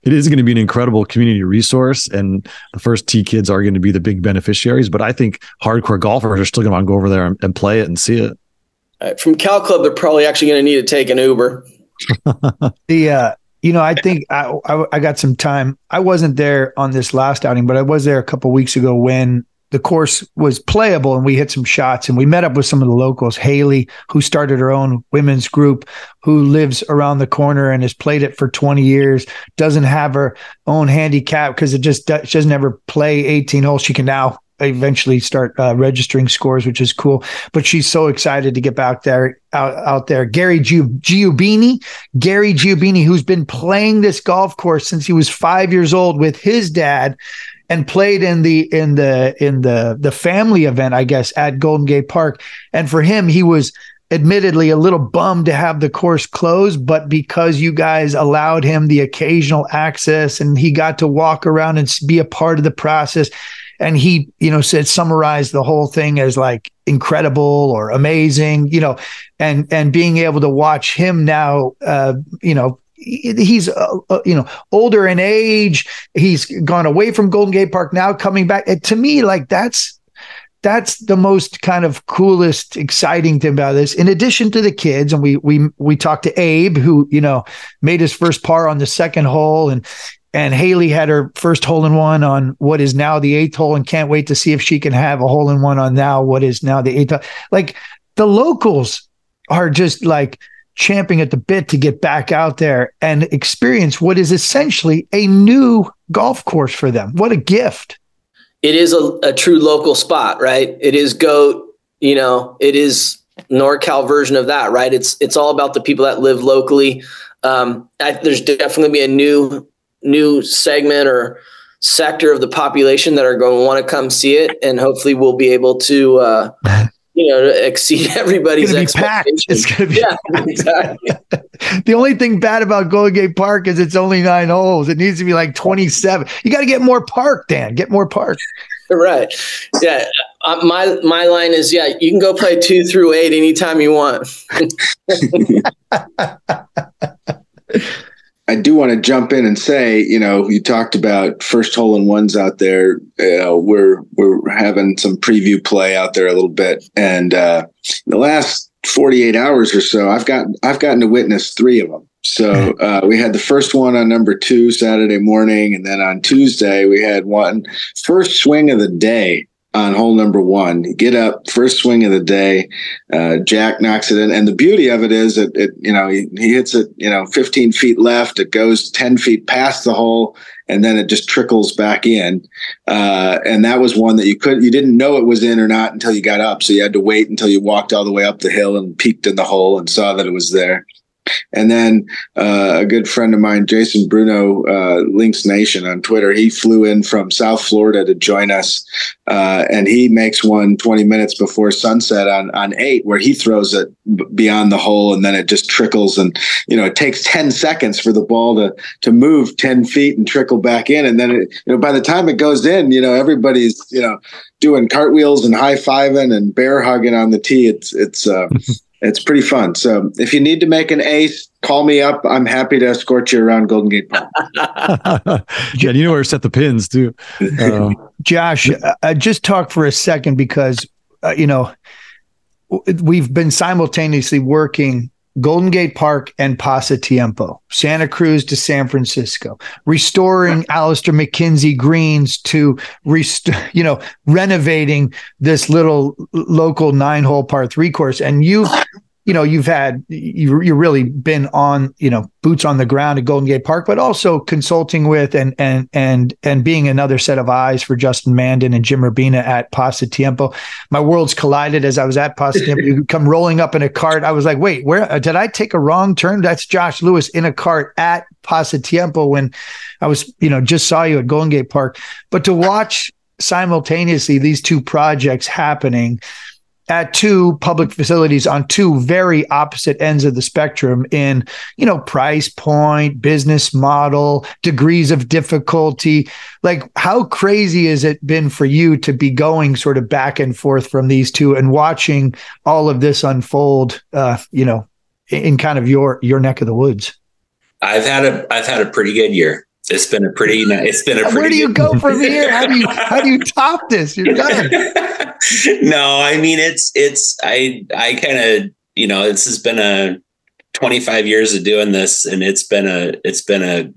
it is going to be an incredible community resource, and the first tee kids are going to be the big beneficiaries. But I think hardcore golfers are still going to go over there and, and play it and see it. Uh, from Cal Club, they're probably actually going to need to take an Uber. the uh, you know, I think I, I, I got some time. I wasn't there on this last outing, but I was there a couple weeks ago when the course was playable and we hit some shots and we met up with some of the locals haley who started her own women's group who lives around the corner and has played it for 20 years doesn't have her own handicap because it just she doesn't ever play 18 holes she can now eventually start uh, registering scores, which is cool. But she's so excited to get back there out, out there. Gary Giubini, Gary Giubini, who's been playing this golf course since he was five years old with his dad and played in the in the in the the family event, I guess, at Golden Gate Park. And for him, he was admittedly a little bummed to have the course closed, but because you guys allowed him the occasional access and he got to walk around and be a part of the process, and he you know said summarized the whole thing as like incredible or amazing you know and and being able to watch him now uh you know he's uh, uh, you know older in age. He's gone away from golden gate park now coming back. And to me like that's that's the most kind of coolest exciting thing about this. In addition to the kids and we we we talked to abe who you know made his first par on the second hole and and Haley had her first hole in one on what is now the eighth hole and can't wait to see if she can have a hole in one on now what is now the eighth. Hole. Like the locals are just like champing at the bit to get back out there and experience what is essentially a new golf course for them. What a gift. It is a, a true local spot, right? It is GOAT, you know, it is NorCal version of that, right? It's it's all about the people that live locally. Um, I, there's definitely be a new new segment or sector of the population that are going to want to come see it, and hopefully we'll be able to. Uh, you know, exceed everybody's it's expectations. It's gonna be yeah, exactly. the only thing bad about Golden Gate Park is it's only nine holes. It needs to be like twenty-seven. You got to get more park, Dan. Get more park. Right. Yeah. Uh, my my line is yeah. You can go play two through eight anytime you want. I do want to jump in and say, you know, you talked about first hole in ones out there. Uh, we're we're having some preview play out there a little bit, and uh, the last 48 hours or so, I've got I've gotten to witness three of them. So uh, we had the first one on number two Saturday morning, and then on Tuesday we had one first swing of the day on hole number one. Get up, first swing of the day. Uh, Jack knocks it in, and the beauty of it is that it, you know, he, he, hits it, you know, 15 feet left. It goes 10 feet past the hole, and then it just trickles back in. Uh, and that was one that you couldn't, you didn't know it was in or not until you got up, so you had to wait until you walked all the way up the hill and peeked in the hole and saw that it was there. And then uh, a good friend of mine, Jason Bruno, uh, Links Nation on Twitter, he flew in from South Florida to join us. Uh, and he makes one 20 minutes before sunset on, on eight, where he throws it b- beyond the hole and then it just trickles. And, you know, it takes 10 seconds for the ball to, to move 10 feet and trickle back in. And then, it, you know, by the time it goes in, you know, everybody's, you know, doing cartwheels and high fiving and bear hugging on the tee. It's, it's, uh, it's pretty fun. So if you need to make an ace, call me up. I'm happy to escort you around Golden Gate Park. yeah, you know where to set the pins too. Um, Josh, uh, just talk for a second because uh, you know we've been simultaneously working Golden Gate Park and Pasatiempo, Santa Cruz to San Francisco, restoring Alister MacKenzie greens to rest- you know renovating this little local nine hole par three course. And you you know, you've had you you really been on, you know, boots on the ground at Golden Gate Park, but also consulting with and and and and being another set of eyes for Justin Mandan and Jim Urbina at Pasatiempo. My worlds collided as I was at Pasatiempo. you come rolling up in a cart. I was like, wait, where uh, did I take a wrong turn? That's Josh Lewis in a cart at Pasatiempo when I was, you know, just saw you at Golden Gate Park. But to watch simultaneously these two projects happening at two public facilities on two very opposite ends of the spectrum in you know price point business model degrees of difficulty. Like how crazy has it been for you to be going sort of back and forth from these two and watching all of this unfold uh you know in kind of your your neck of the woods? I've had a i've had a pretty good year it's been a pretty. It's been a. Pretty Where do you go from here? How do you how do you top this? You're done. no, I mean it's it's I I kind of you know this has been a 25 years of doing this, and it's been a it's been a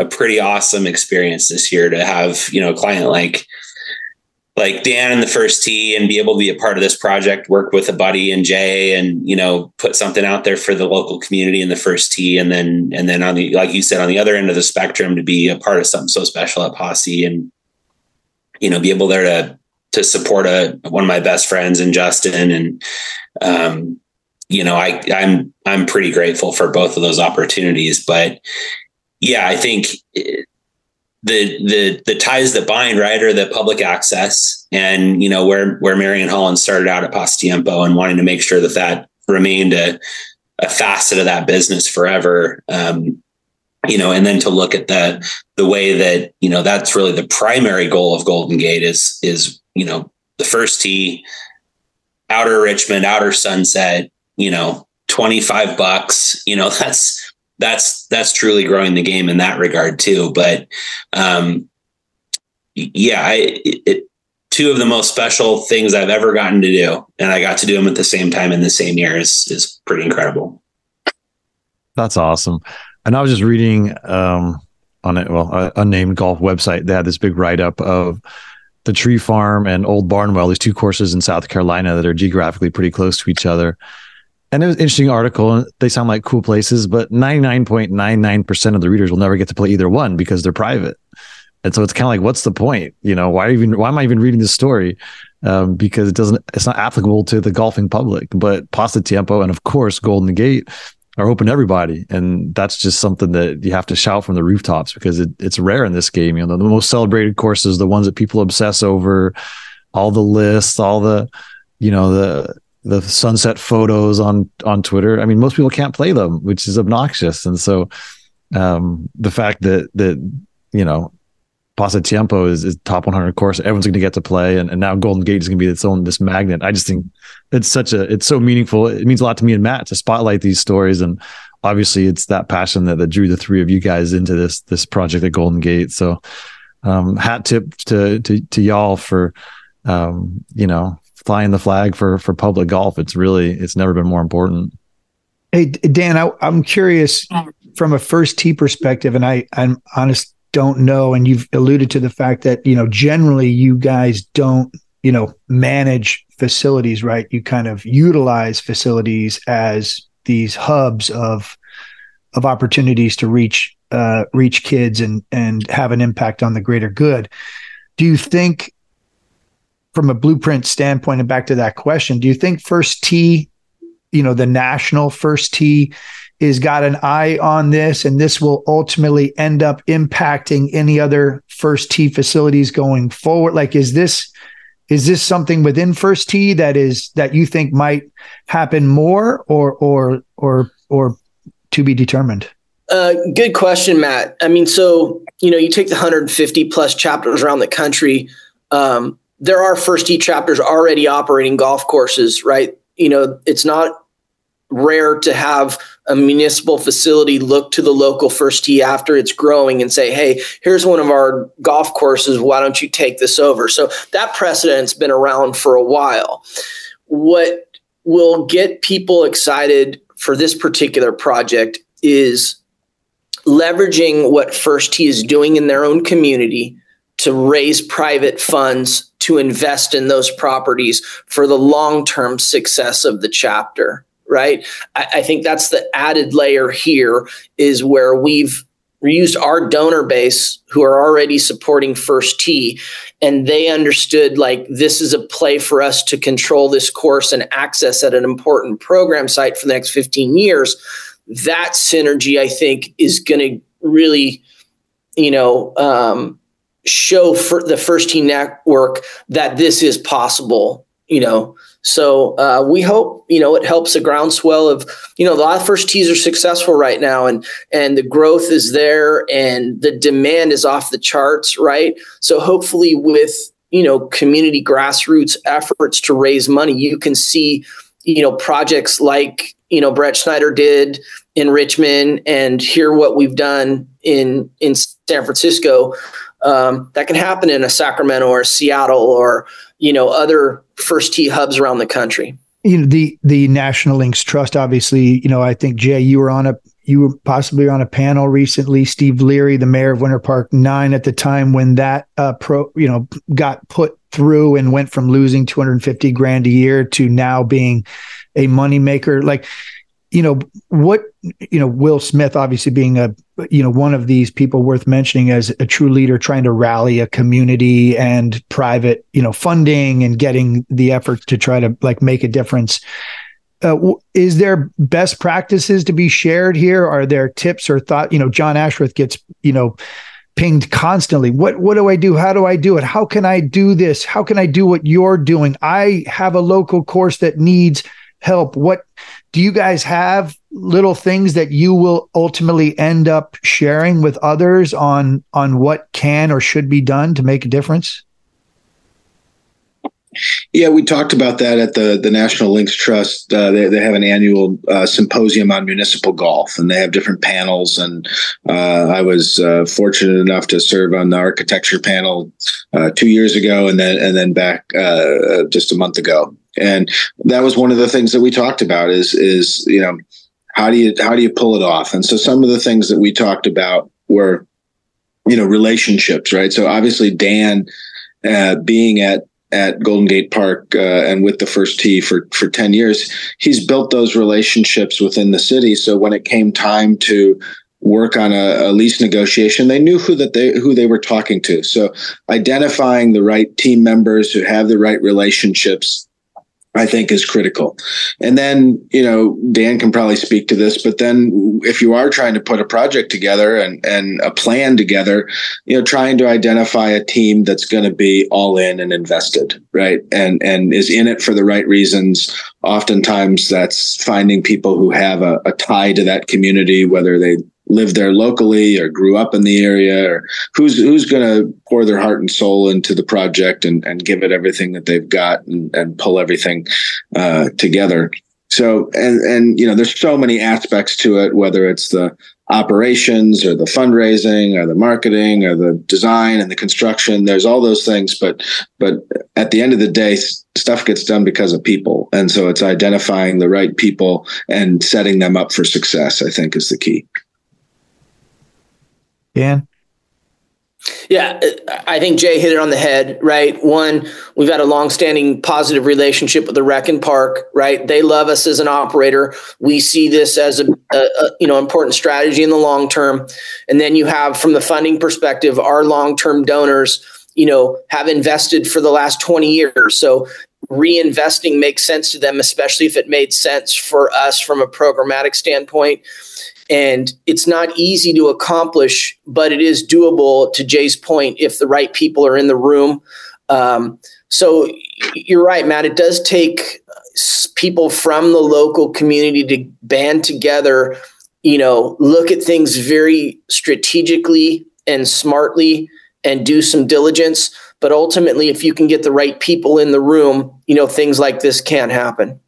a pretty awesome experience this year to have you know a client like like Dan in the first tee and be able to be a part of this project, work with a buddy and Jay and, you know, put something out there for the local community in the first tee. And then, and then on the, like you said, on the other end of the spectrum to be a part of something so special at Posse and, you know, be able there to, to support a, one of my best friends and Justin. And, um, you know, I, I'm, I'm pretty grateful for both of those opportunities, but yeah, I think it, the the the ties that bind right are the public access and you know where where Marion Hollins started out at Pasatiempo and wanting to make sure that that remained a, a facet of that business forever um, you know and then to look at the the way that you know that's really the primary goal of Golden Gate is is you know the first tee outer Richmond outer Sunset you know 25 bucks you know that's that's that's truly growing the game in that regard too. But um, yeah, I, it, two of the most special things I've ever gotten to do, and I got to do them at the same time in the same year is is pretty incredible. That's awesome. And I was just reading um, on it, well, a unnamed golf website. They had this big write up of the Tree Farm and Old Barnwell, these two courses in South Carolina that are geographically pretty close to each other and it was an interesting article. and They sound like cool places, but 99.99% of the readers will never get to play either one because they're private. And so it's kind of like, what's the point? You know, why even why am I even reading this story? Um, because it doesn't it's not applicable to the golfing public. But Pasatiempo and of course Golden Gate are open to everybody. And that's just something that you have to shout from the rooftops because it, it's rare in this game. You know, the, the most celebrated courses, the ones that people obsess over, all the lists, all the you know the the sunset photos on on Twitter. I mean, most people can't play them, which is obnoxious. And so um, the fact that that you know Pasatiempo is, is top 100 course, everyone's going to get to play, and, and now Golden Gate is going to be its own this magnet. I just think it's such a it's so meaningful. It means a lot to me and Matt to spotlight these stories, and obviously it's that passion that, that drew the three of you guys into this this project at Golden Gate. So um, hat tip to to to y'all for um, you know flying the flag for for public golf. It's really it's never been more important. Hey Dan, I, am curious from a first tee perspective, and I I'm honest don't know. And you've alluded to the fact that you know generally you guys don't you know manage facilities, right? You kind of utilize facilities as these hubs of of opportunities to reach uh, reach kids and and have an impact on the greater good. Do you think from a blueprint standpoint and back to that question, do you think first tee, you know, the national first tee is got an eye on this and this will ultimately end up impacting any other first tee facilities going forward? Like, is this is this something within first tee that is that you think might happen more or or or or to be determined? Uh, good question, Matt. I mean, so you know, you take the 150 plus chapters around the country. Um, there are first tee chapters already operating golf courses, right? You know, it's not rare to have a municipal facility look to the local first tee after it's growing and say, hey, here's one of our golf courses. Why don't you take this over? So that precedent's been around for a while. What will get people excited for this particular project is leveraging what First Tee is doing in their own community to raise private funds to invest in those properties for the long term success of the chapter right? I, I think that's the added layer here is where we've used our donor base who are already supporting First Tee, and they understood like this is a play for us to control this course and access at an important program site for the next 15 years. That synergy, I think, is going to really, you know, um, show for the First Tee network that this is possible. You know, so uh, we hope you know it helps a groundswell of you know of first tees are successful right now, and and the growth is there, and the demand is off the charts, right? So hopefully with you know community grassroots efforts to raise money, you can see you know projects like you know Brett Schneider did in Richmond, and hear what we've done in in San Francisco. Um, that can happen in a Sacramento or Seattle or you know other first tee hubs around the country you know the the national links trust obviously you know i think jay you were on a you were possibly on a panel recently steve leary the mayor of winter park 9 at the time when that uh pro you know got put through and went from losing 250 grand a year to now being a moneymaker like you know what you know will smith obviously being a you know one of these people worth mentioning as a true leader trying to rally a community and private you know funding and getting the effort to try to like make a difference. Uh, is there best practices to be shared here? Are there tips or thought you know john ashworth gets you know pinged constantly. What what do i do? How do i do it? How can i do this? How can i do what you're doing? I have a local course that needs help what do you guys have little things that you will ultimately end up sharing with others on on what can or should be done to make a difference yeah, we talked about that at the the National Links Trust. Uh, they, they have an annual uh, symposium on municipal golf, and they have different panels. And uh, I was uh, fortunate enough to serve on the architecture panel uh, two years ago, and then and then back uh, just a month ago. And that was one of the things that we talked about is is you know how do you how do you pull it off? And so some of the things that we talked about were you know relationships, right? So obviously Dan being at at Golden Gate Park uh, and with the first tee for for 10 years he's built those relationships within the city so when it came time to work on a, a, lease negotiation they knew who that they who they were talking to so identifying the right team members who have the right relationships I think is critical. And then, you know, Dan can probably speak to this, but then if you are trying to put a project together and, and a plan together, you know, trying to identify a team that's going to be all in and invested, right? And, and is in it for the right reasons. Oftentimes that's finding people who have a, a tie to that community, whether they live there locally or grew up in the area or who's who's going to pour their heart and soul into the project and, and give it everything that they've got and, and pull everything uh, together. So and and you know there's so many aspects to it whether it's the operations or the fundraising or the marketing or the design and the construction there's all those things but but at the end of the day stuff gets done because of people. And so it's identifying the right people and setting them up for success i think is the key Dan? Yeah, I think Jay hit it on the head, right? One, we've had a long-standing positive relationship with the Rec and Park, right? They love us as an operator. We see this as a, a, a, you know important strategy in the long term. And then you have, from the funding perspective, our long-term donors, you know, have invested for the last 20 years. So reinvesting makes sense to them, especially if it made sense for us from a programmatic standpoint. And it's not easy to accomplish, but it is doable to Jay's point if the right people are in the room. Um, so you're right, Matt. It does take people from the local community to band together, you know, look at things very strategically and smartly and do some diligence. But ultimately, if you can get the right people in the room, you know, things like this can happen.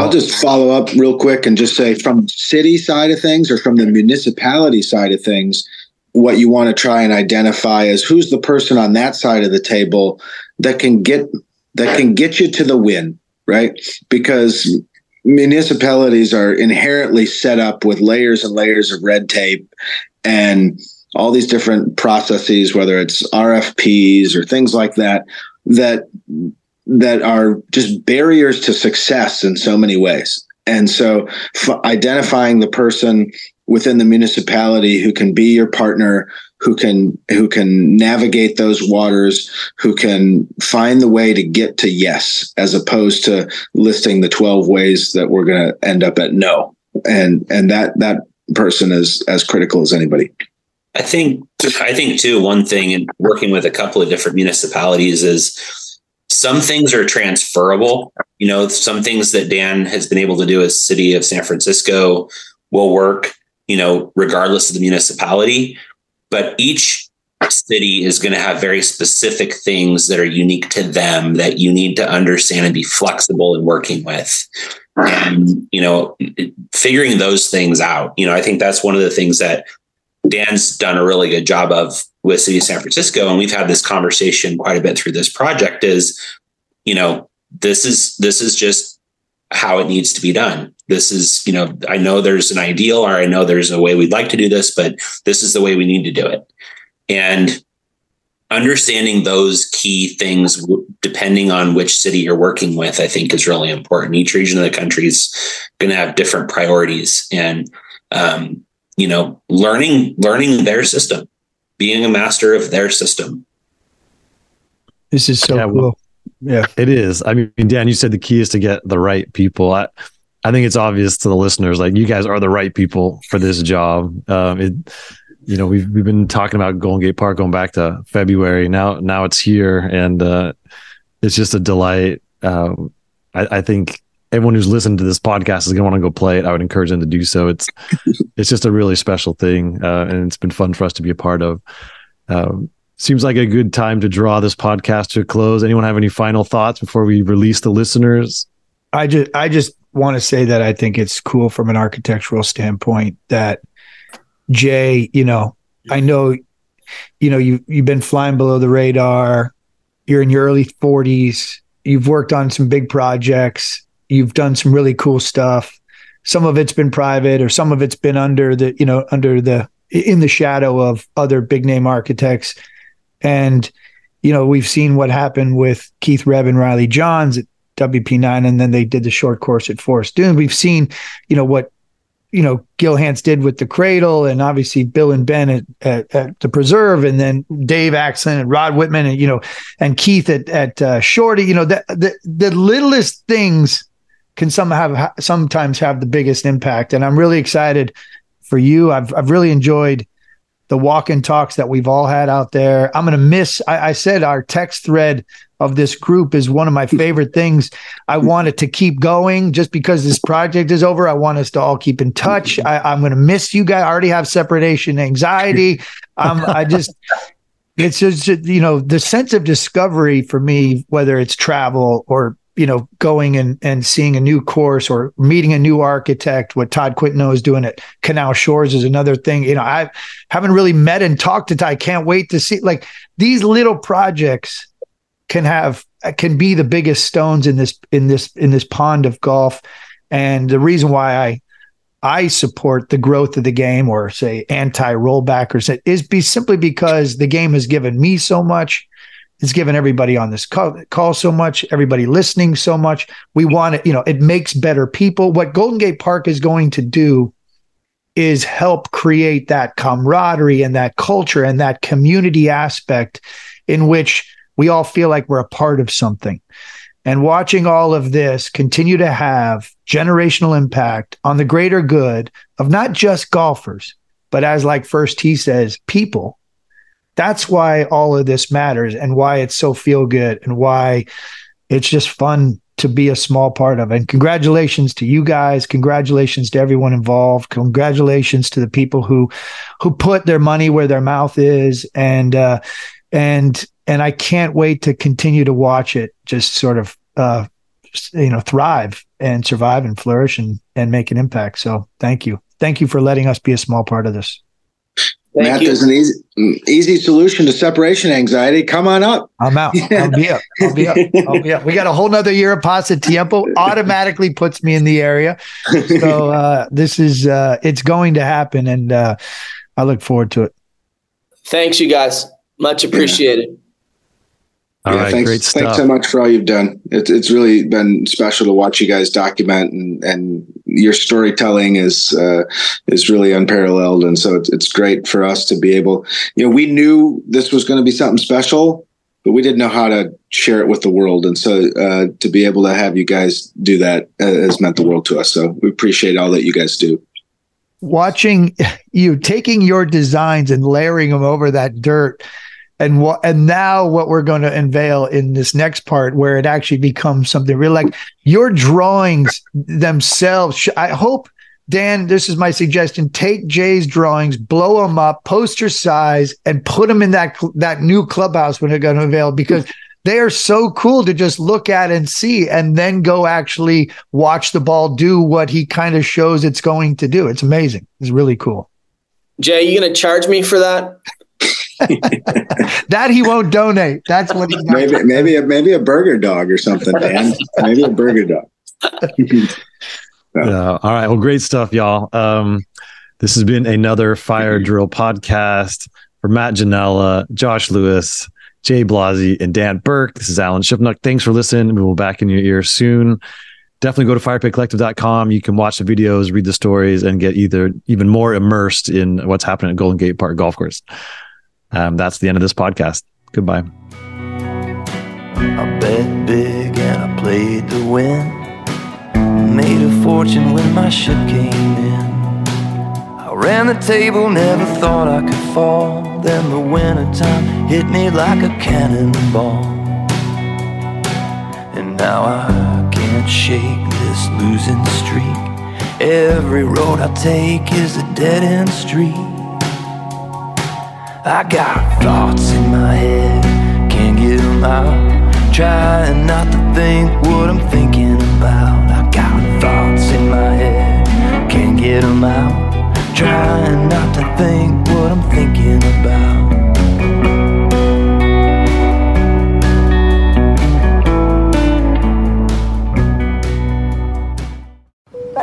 I'll just follow up real quick and just say from city side of things or from the municipality side of things, what you want to try and identify is who's the person on that side of the table that can get that can get you to the win, right? Because municipalities are inherently set up with layers and layers of red tape and all these different processes, whether it's RFPs or things like that, that that are just barriers to success in so many ways. And so identifying the person within the municipality who can be your partner, who can who can navigate those waters, who can find the way to get to yes, as opposed to listing the 12 ways that we're gonna end up at no. And and that that person is as critical as anybody. I think I think too one thing in working with a couple of different municipalities is some things are transferable. You know, some things that Dan has been able to do as city of San Francisco will work, you know, regardless of the municipality. But each city is going to have very specific things that are unique to them that you need to understand and be flexible in working with. And, you know, figuring those things out. You know, I think that's one of the things that Dan's done a really good job of with City of San Francisco, and we've had this conversation quite a bit through this project. Is you know this is this is just how it needs to be done. This is you know I know there's an ideal, or I know there's a way we'd like to do this, but this is the way we need to do it. And understanding those key things depending on which city you're working with i think is really important each region of the country is going to have different priorities and um, you know, learning learning their system, being a master of their system. This is so yeah, cool. yeah, it is. I mean, Dan, you said the key is to get the right people. I, I think it's obvious to the listeners, like you guys are the right people for this job. Um, it, you know, we've we've been talking about Golden Gate Park going back to February. Now, now it's here, and uh, it's just a delight. Um, I, I think everyone who's listened to this podcast is going to want to go play it. I would encourage them to do so. It's it's just a really special thing, uh, and it's been fun for us to be a part of. Um, seems like a good time to draw this podcast to a close. Anyone have any final thoughts before we release the listeners? I just I just want to say that I think it's cool from an architectural standpoint that Jay, you know, I know, you know, you you've been flying below the radar. You're in your early 40s. You've worked on some big projects you've done some really cool stuff. Some of it's been private, or some of it's been under the you know under the in the shadow of other big name architects. And you know we've seen what happened with Keith Rhebb and Riley Johns at WP9, and then they did the short course at Forest Dune. We've seen you know what you know Gil Hanse did with the Cradle, and obviously Bill and Ben at, at, at, the Preserve, and then Dave Axland and Rod Whitman, and you know, and Keith at at uh, Shorty. You know, the, the the littlest things can some have sometimes have the biggest impact. And I'm really excited for you. I've I've really enjoyed the walk and talks that we've all had out there. I'm going to miss. I, I, said our text thread of this group is one of my favorite things. I want it to keep going just because this project is over. I want us to all keep in touch. I, am going to miss you guys. I already have separation anxiety. Um, I just. It's just you know the sense of discovery for me, whether it's travel or you know, going and, and seeing a new course or meeting a new architect, what Todd Quitno is doing at Canal Shores is another thing. You know, I haven't really met and talked to Todd. I can't wait to see like these little projects can have can be the biggest stones in this in this in this pond of golf. And the reason why I I support the growth of the game or say anti rollbackers is be simply because the game has given me so much it's given everybody on this call, call so much, everybody listening so much. We want it, you know, it makes better people. What Golden Gate Park is going to do is help create that camaraderie and that culture and that community aspect in which we all feel like we're a part of something. And watching all of this continue to have generational impact on the greater good of not just golfers, but as like First Tee says, people that's why all of this matters and why it's so feel good and why it's just fun to be a small part of. And congratulations to you guys. Congratulations to everyone involved. Congratulations to the people who who put their money where their mouth is. And uh, and and I can't wait to continue to watch it just sort of uh, you know thrive and survive and flourish and and make an impact. So thank you. Thank you for letting us be a small part of this. Thank Matt, you. there's an easy, easy solution to separation anxiety. Come on up. I'm out. I'll be up. I'll be up. I'll be up. We got a whole nother year of Pasatiempo. Automatically puts me in the area. So uh, this is uh, it's going to happen, and uh, I look forward to it. Thanks, you guys. Much appreciated. All yeah, right, thanks, great stuff. thanks so much for all you've done. It's it's really been special to watch you guys document, and, and your storytelling is uh, is really unparalleled. And so it's, it's great for us to be able. You know, we knew this was going to be something special, but we didn't know how to share it with the world. And so uh, to be able to have you guys do that uh, has meant the world to us. So we appreciate all that you guys do. Watching you taking your designs and layering them over that dirt and what and now what we're going to unveil in this next part where it actually becomes something real like your drawings themselves. I hope dan this is my suggestion. Take jay's drawings blow them up poster size and put them in that that new clubhouse when they're going to unveil because they are so cool to just look at and see and then go actually watch the ball do what he kind of shows it's going to do. It's amazing. It's really cool. Jay you going to charge me for that that he won't donate. That's what he's maybe maybe a, maybe a burger dog or something, Dan. maybe a burger dog. yeah. All right. Well, great stuff, y'all. Um, this has been another Fire Drill podcast for Matt Ginella, Josh Lewis, Jay Blasi, and Dan Burke. This is Alan Shipnuck. Thanks for listening. We will be back in your ear soon. Definitely go to firepitcollective.com. You can watch the videos, read the stories, and get either even more immersed in what's happening at Golden Gate Park Golf Course. Um, that's the end of this podcast. Goodbye. I bet big and I played to win. Made a fortune when my ship came in. I ran the table, never thought I could fall. Then the wintertime hit me like a cannonball. And now I can't shake this losing streak. Every road I take is a dead end street. I got thoughts in my head, can't get them out. Trying not to think what I'm thinking about. I got thoughts in my head, can't get them out. Trying not to think what I'm thinking about.